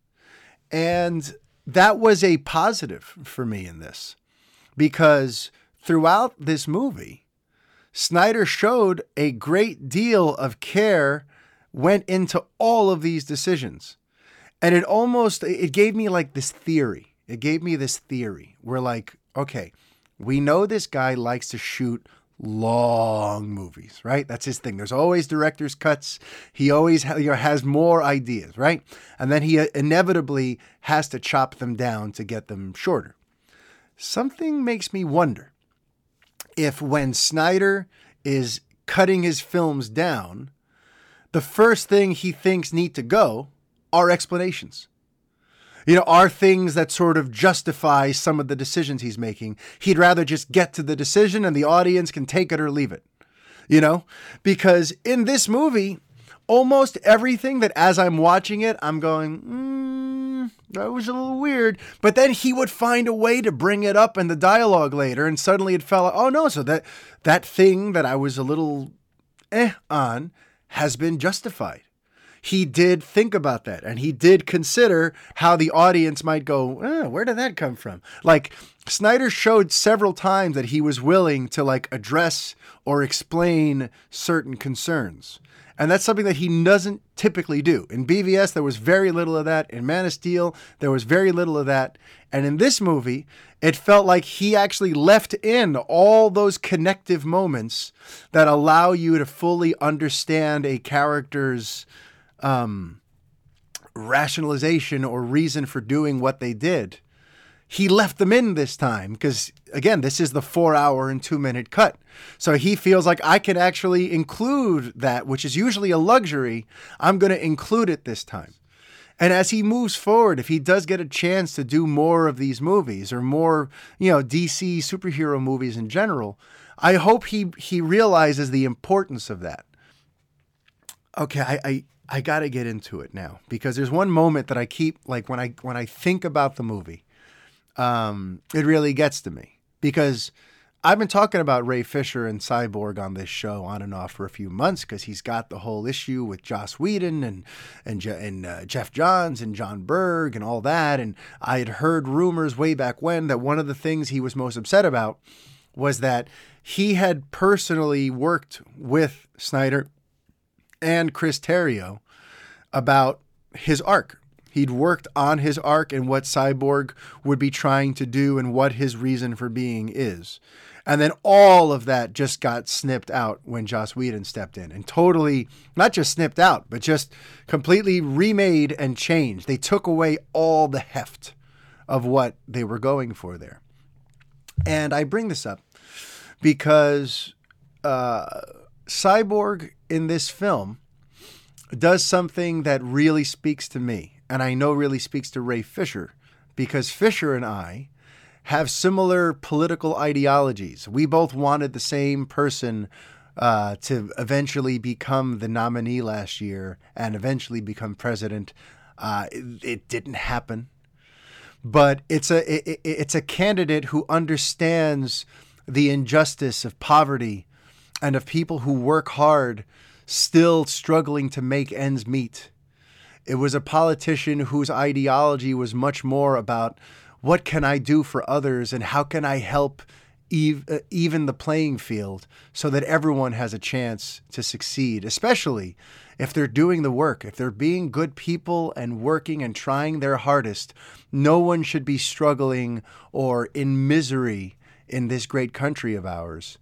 And that was a positive for me in this because throughout this movie, Snyder showed a great deal of care went into all of these decisions. And it almost it gave me like this theory. It gave me this theory. We're like, okay, we know this guy likes to shoot long movies, right? That's his thing. There's always director's cuts. He always ha- you know, has more ideas, right? And then he uh, inevitably has to chop them down to get them shorter. Something makes me wonder if when Snyder is cutting his films down, the first thing he thinks need to go are explanations. You know, are things that sort of justify some of the decisions he's making. He'd rather just get to the decision and the audience can take it or leave it. You know, because in this movie, almost everything that as I'm watching it, I'm going, mm, that was a little weird. But then he would find a way to bring it up in the dialogue later, and suddenly it fell. Out. Oh no! So that that thing that I was a little eh on has been justified. he did think about that and he did consider how the audience might go, oh, where did that come from? Like Snyder showed several times that he was willing to like address or explain certain concerns. And that's something that he doesn't typically do. In BVS, there was very little of that. In Man of Steel, there was very little of that. And in this movie, it felt like he actually left in all those connective moments that allow you to fully understand a character's um, rationalization or reason for doing what they did. He left them in this time because, again, this is the four hour and two minute cut. So he feels like I can actually include that, which is usually a luxury. I'm going to include it this time. And as he moves forward, if he does get a chance to do more of these movies or more, you know, DC superhero movies in general, I hope he he realizes the importance of that. Okay, I I, I got to get into it now because there's one moment that I keep like when I when I think about the movie, um, it really gets to me because I've been talking about Ray Fisher and Cyborg on this show on and off for a few months because he's got the whole issue with Joss Whedon and and, and uh, Geoff Johns and Jon Berg and all that. And I had heard rumors way back when that one of the things he was most upset about was that he had personally worked with Snyder and Chris Terrio about his arc He'd worked on his arc and what Cyborg would be trying to do and what his reason for being is. And then all of that just got snipped out when Joss Whedon stepped in and totally, not just snipped out, but just completely remade and changed. They took away all the heft of what they were going for there. And I bring this up because uh, Cyborg in this film does something that really speaks to me and I know really speaks to Ray Fisher because Fisher and I have similar political ideologies. We both wanted the same person uh, to eventually become the nominee last year and eventually become president. Uh, it, it, didn't happen, but it's a it, it's a candidate who understands the injustice of poverty and of people who work hard still struggling to make ends meet it was a politician whose ideology was much more about what can I do for others and how can I help uh, even the playing field so that everyone has a chance to succeed, especially if they're doing the work, if they're being good people and working and trying their hardest. No one should be struggling or in misery in this great country of ours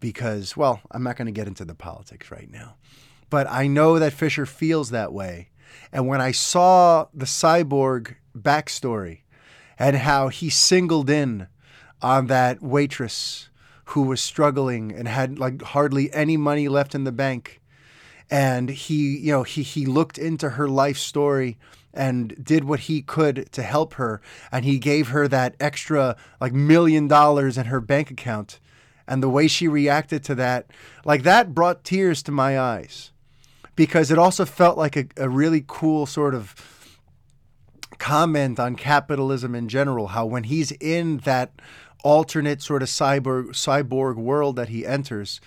because, well, I'm not going to get into the politics right now. But I know that Fisher feels that way. And when I saw the cyborg backstory and how he singled in on that waitress who was struggling and had like hardly any money left in the bank and he you know he he looked into her life story and did what he could to help her and he gave her that extra like million dollars in her bank account and the way she reacted to that like that brought tears to my eyes because it also felt like a, a really cool sort of comment on capitalism in general. How when he's in that alternate sort of cyborg cyborg world that he enters,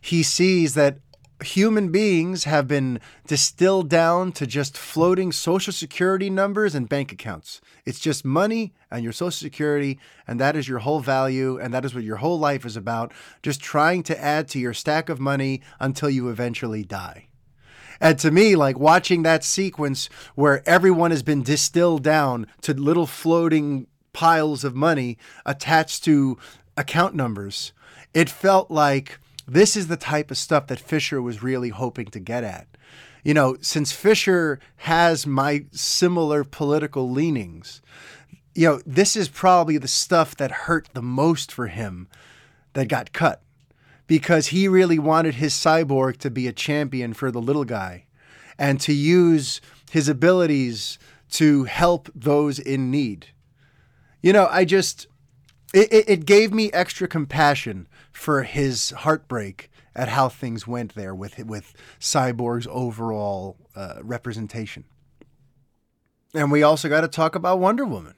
he sees that human beings have been distilled down to just floating social security numbers and bank accounts. It's just money and your social security, and that is your whole value, and that is what your whole life is about. Just trying to add to your stack of money until you eventually die. And to me, like watching that sequence where everyone has been distilled down to little floating piles of money attached to account numbers, it felt like this is the type of stuff that Fisher was really hoping to get at. You know, since Fisher has my similar political leanings, you know, this is probably the stuff that hurt the most for him that got cut because he really wanted his cyborg to be a champion for the little guy and to use his abilities to help those in need. You know, I just, it, it gave me extra compassion for his heartbreak at how things went there with, with Cyborg's overall uh, representation. And we also got to talk about Wonder Woman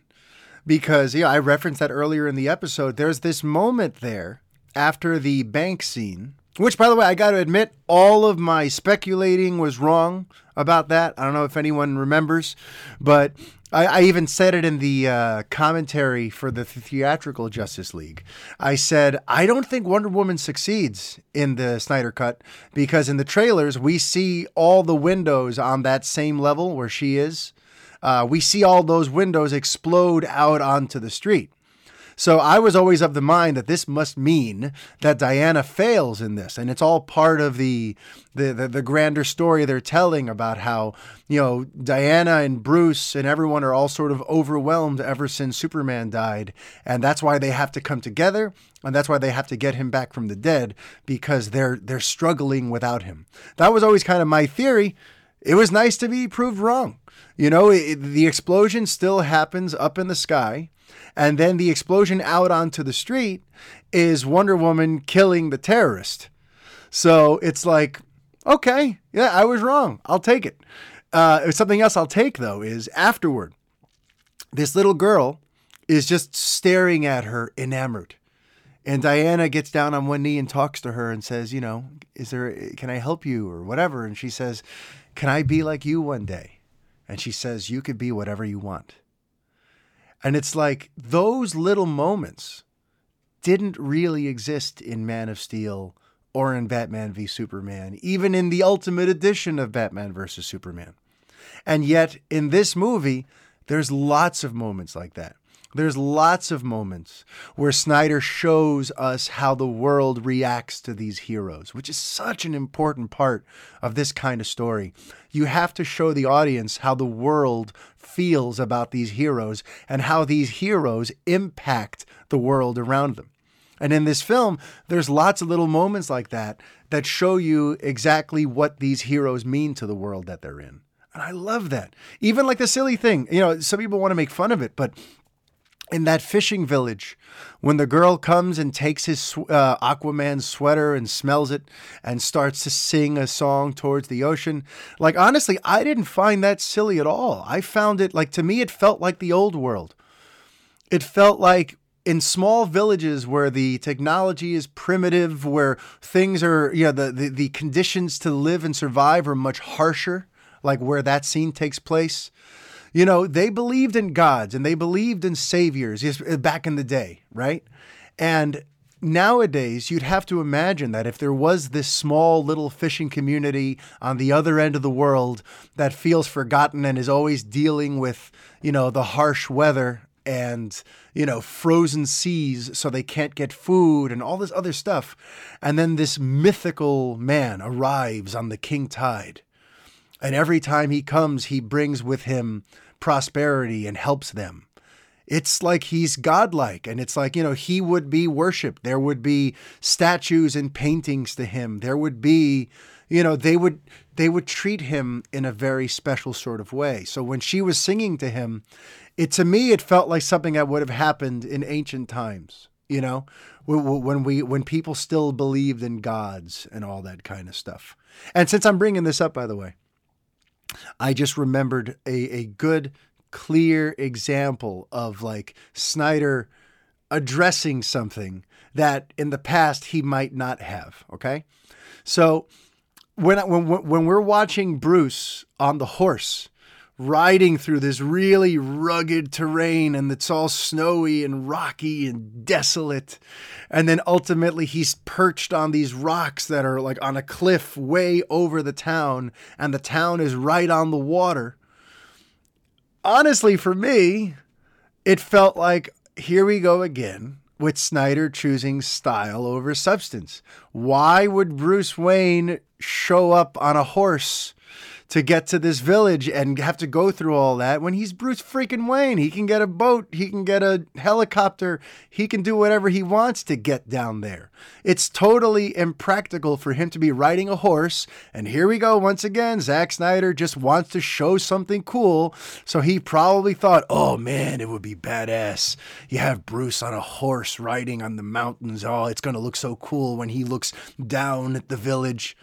because, yeah, I referenced that earlier in the episode. There's this moment there after the bank scene Which, by the way, I got to admit, all of my speculating was wrong about that. I don't know if anyone remembers, but I, I even said it in the uh, commentary for the theatrical Justice League. I said, I don't think Wonder Woman succeeds in the Snyder Cut because in the trailers, we see all the windows on that same level where she is. Uh, we see all those windows explode out onto the street. So I was always of the mind that this must mean that Diana fails in this, and it's all part of the the the, the grander story they're telling about how you know Diana and Bruce and everyone are all sort of overwhelmed ever since Superman died, and that's why they have to come together, and that's why they have to get him back from the dead because they're they're struggling without him. That was always kind of my theory. It was nice to be proved wrong. You know, it, the explosion still happens up in the sky. And then the explosion out onto the street is Wonder Woman killing the terrorist. So it's like, okay, yeah, I was wrong. I'll take it. Uh, something else I'll take, though, is afterward, this little girl is just staring at her, enamored. And Diana gets down on one knee and talks to her and says, you know, is there, can I help you or whatever? And she says, can I be like you one day? And she says, you could be whatever you want. And it's like those little moments didn't really exist in Man of Steel or in Batman v Superman, even in the Ultimate Edition of Batman vs. Superman. And yet, in this movie, there's lots of moments like that. There's lots of moments where Snyder shows us how the world reacts to these heroes, which is such an important part of this kind of story. You have to show the audience how the world feels about these heroes and how these heroes impact the world around them. And in this film, there's lots of little moments like that that show you exactly what these heroes mean to the world that they're in. And I love that. Even like the silly thing, you know, some people want to make fun of it, but in that fishing village when the girl comes and takes his uh, Aquaman sweater and smells it and starts to sing a song towards the ocean. Like, honestly, I didn't find that silly at all. I found it, like, to me, it felt like the old world. It felt like in small villages where the technology is primitive, where things are, you know, the, the, the conditions to live and survive are much harsher, like where that scene takes place you know, they believed in gods and they believed in saviors uh, back in the day, right? And nowadays, you'd have to imagine that if there was this small little fishing community on the other end of the world that feels forgotten and is always dealing with, you know, the harsh weather and you know frozen seas so they can't get food and all this other stuff and then this mythical man arrives on the king tide and every time he comes he brings with him prosperity and helps them. It's like he's godlike, and it's like, you know, he would be worshiped. There would be statues and paintings to him. There would be, you know, they would they would treat him in a very special sort of way. So when she was singing to him, it to me it felt like something that would have happened in ancient times, you know, when we when people still believed in gods and all that kind of stuff. And since I'm bringing this up by the way, I just remembered a, a good, clear example of like Snyder addressing something that in the past he might not have. Okay. So when, when, when we're watching Bruce on the horse, riding through this really rugged terrain and it's all snowy and rocky and desolate. And then ultimately he's perched on these rocks that are like on a cliff way over the town, and the town is right on the water. Honestly, for me, it felt like here we go again with Snyder choosing style over substance. Why would Bruce Wayne show up on a horse? To get to this village and have to go through all that when he's Bruce freaking Wayne. He can get a boat, he can get a helicopter, he can do whatever he wants to get down there. It's totally impractical for him to be riding a horse. And here we go once again. Zack Snyder just wants to show something cool. So he probably thought, oh man, it would be badass. You have Bruce on a horse riding on the mountains. Oh, it's going to look so cool when he looks down at the village.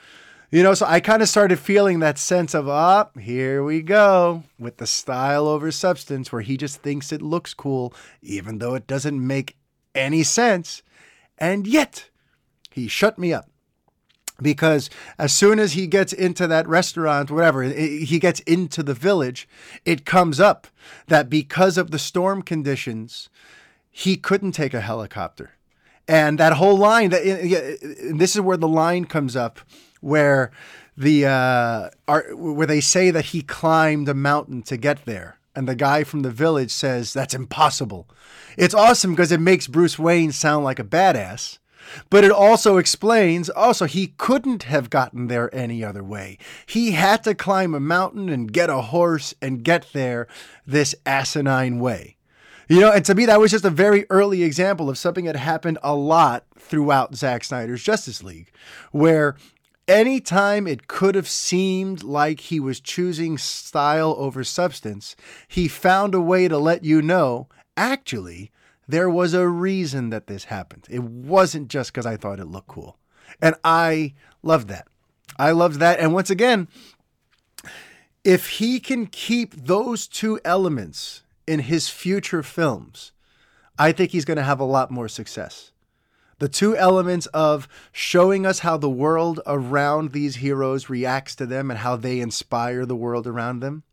You know, so I kind of started feeling that sense of, ah, oh, here we go with the style over substance, where he just thinks it looks cool, even though it doesn't make any sense. And yet, he shut me up. because as soon as he gets into that restaurant, whatever, he gets into the village, it comes up that because of the storm conditions, he couldn't take a helicopter. And that whole line, that this is where the line comes up, where the uh, are, where they say that he climbed a mountain to get there, and the guy from the village says that's impossible. It's awesome because it makes Bruce Wayne sound like a badass but it also explains also he couldn't have gotten there any other way. He had to climb a mountain and get a horse and get there this asinine way. You know, and to me, that was just a very early example of something that happened a lot throughout Zack Snyder's Justice League, where anytime it could have seemed like he was choosing style over substance, he found a way to let you know, actually, there was a reason that this happened. It wasn't just because I thought it looked cool. And I loved that. I loved that. And once again, if he can keep those two elements in his future films, I think he's going to have a lot more success. The two elements of showing us how the world around these heroes reacts to them and how they inspire the world around them,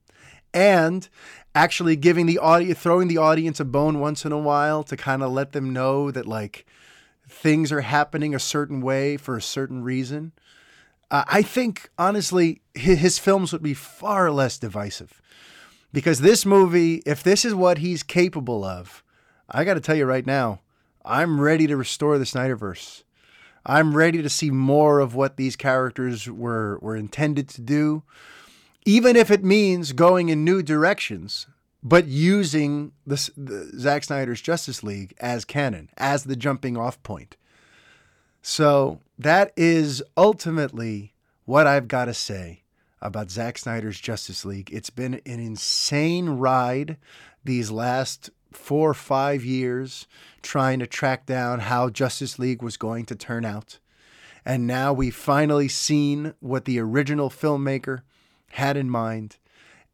and actually giving the audience, throwing the audience a bone once in a while to kind of let them know that like things are happening a certain way for a certain reason. Uh, I think honestly, his, his films would be far less divisive because this movie, if this is what he's capable of, I got to tell you right now, I'm ready to restore the Snyderverse. I'm ready to see more of what these characters were were intended to do even if it means going in new directions, but using the, the Zack Snyder's Justice League as canon, as the jumping off point. So that is ultimately what I've got to say about Zack Snyder's Justice League. It's been an insane ride these last four or five years trying to track down how Justice League was going to turn out. And now we've finally seen what the original filmmaker had in mind.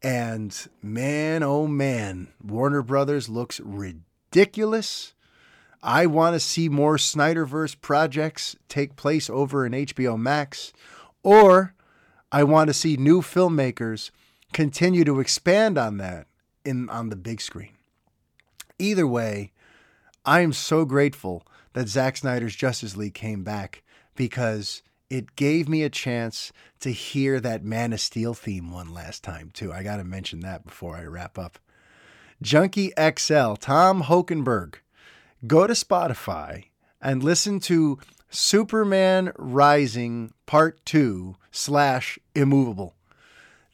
And man, oh man, Warner Brothers looks ridiculous. I want to see more Snyderverse projects take place over in HBO Max, or I want to see new filmmakers continue to expand on that in on the big screen. Either way, I am so grateful that Zack Snyder's Justice League came back because it gave me a chance to hear that Man of Steel theme one last time, too. I got to mention that before I wrap up. Junkie XL, Tom Holkenberg, go to Spotify and listen to Superman Rising Part 2 slash Immovable.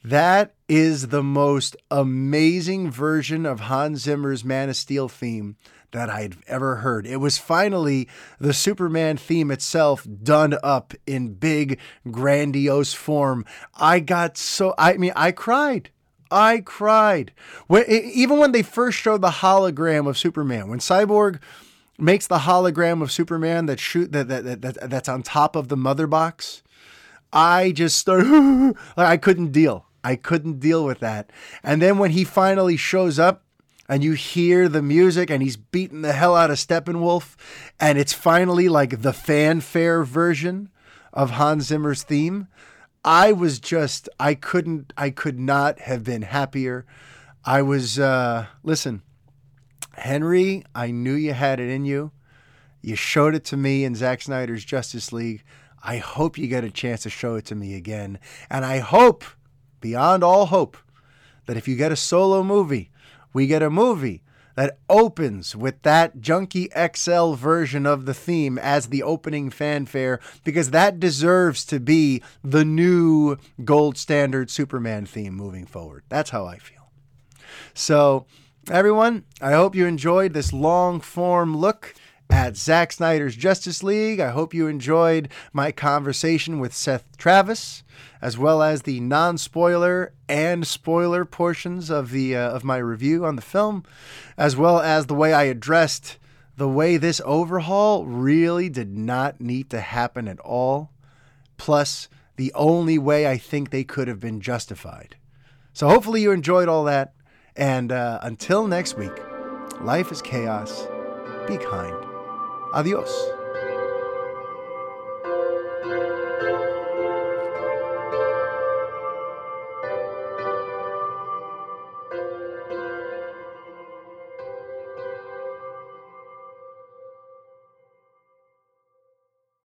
That is the most amazing version of Hans Zimmer's Man of Steel theme that I'd ever heard. It was finally the Superman theme itself done up in big, grandiose form. I got so, I mean, I cried. I cried. When, even when they first showed the hologram of Superman, when Cyborg makes the hologram of Superman that shoot that, that, that, that's on top of the mother box, I just started, [laughs] I couldn't deal. I couldn't deal with that. And then when he finally shows up and you hear the music and he's beating the hell out of Steppenwolf and it's finally like the fanfare version of Hans Zimmer's theme. I was just I couldn't I could not have been happier. I was uh listen, Henry, I knew you had it in you. You showed it to me in Zack Snyder's Justice League. I hope you get a chance to show it to me again. And I hope, beyond all hope, that if you get a solo movie we get a movie that opens with that Junkie XL version of the theme as the opening fanfare because that deserves to be the new gold standard Superman theme moving forward. That's how I feel. So, everyone, I hope you enjoyed this long form look at Zack Snyder's Justice League. I hope you enjoyed my conversation with Seth Travis, as well as the non-spoiler and spoiler portions of the uh, of my review on the film, as well as the way I addressed the way this overhaul really did not need to happen at all. Plus, the only way I think they could have been justified. So hopefully you enjoyed all that. And uh, until next week, life is chaos. Be kind. Adiós.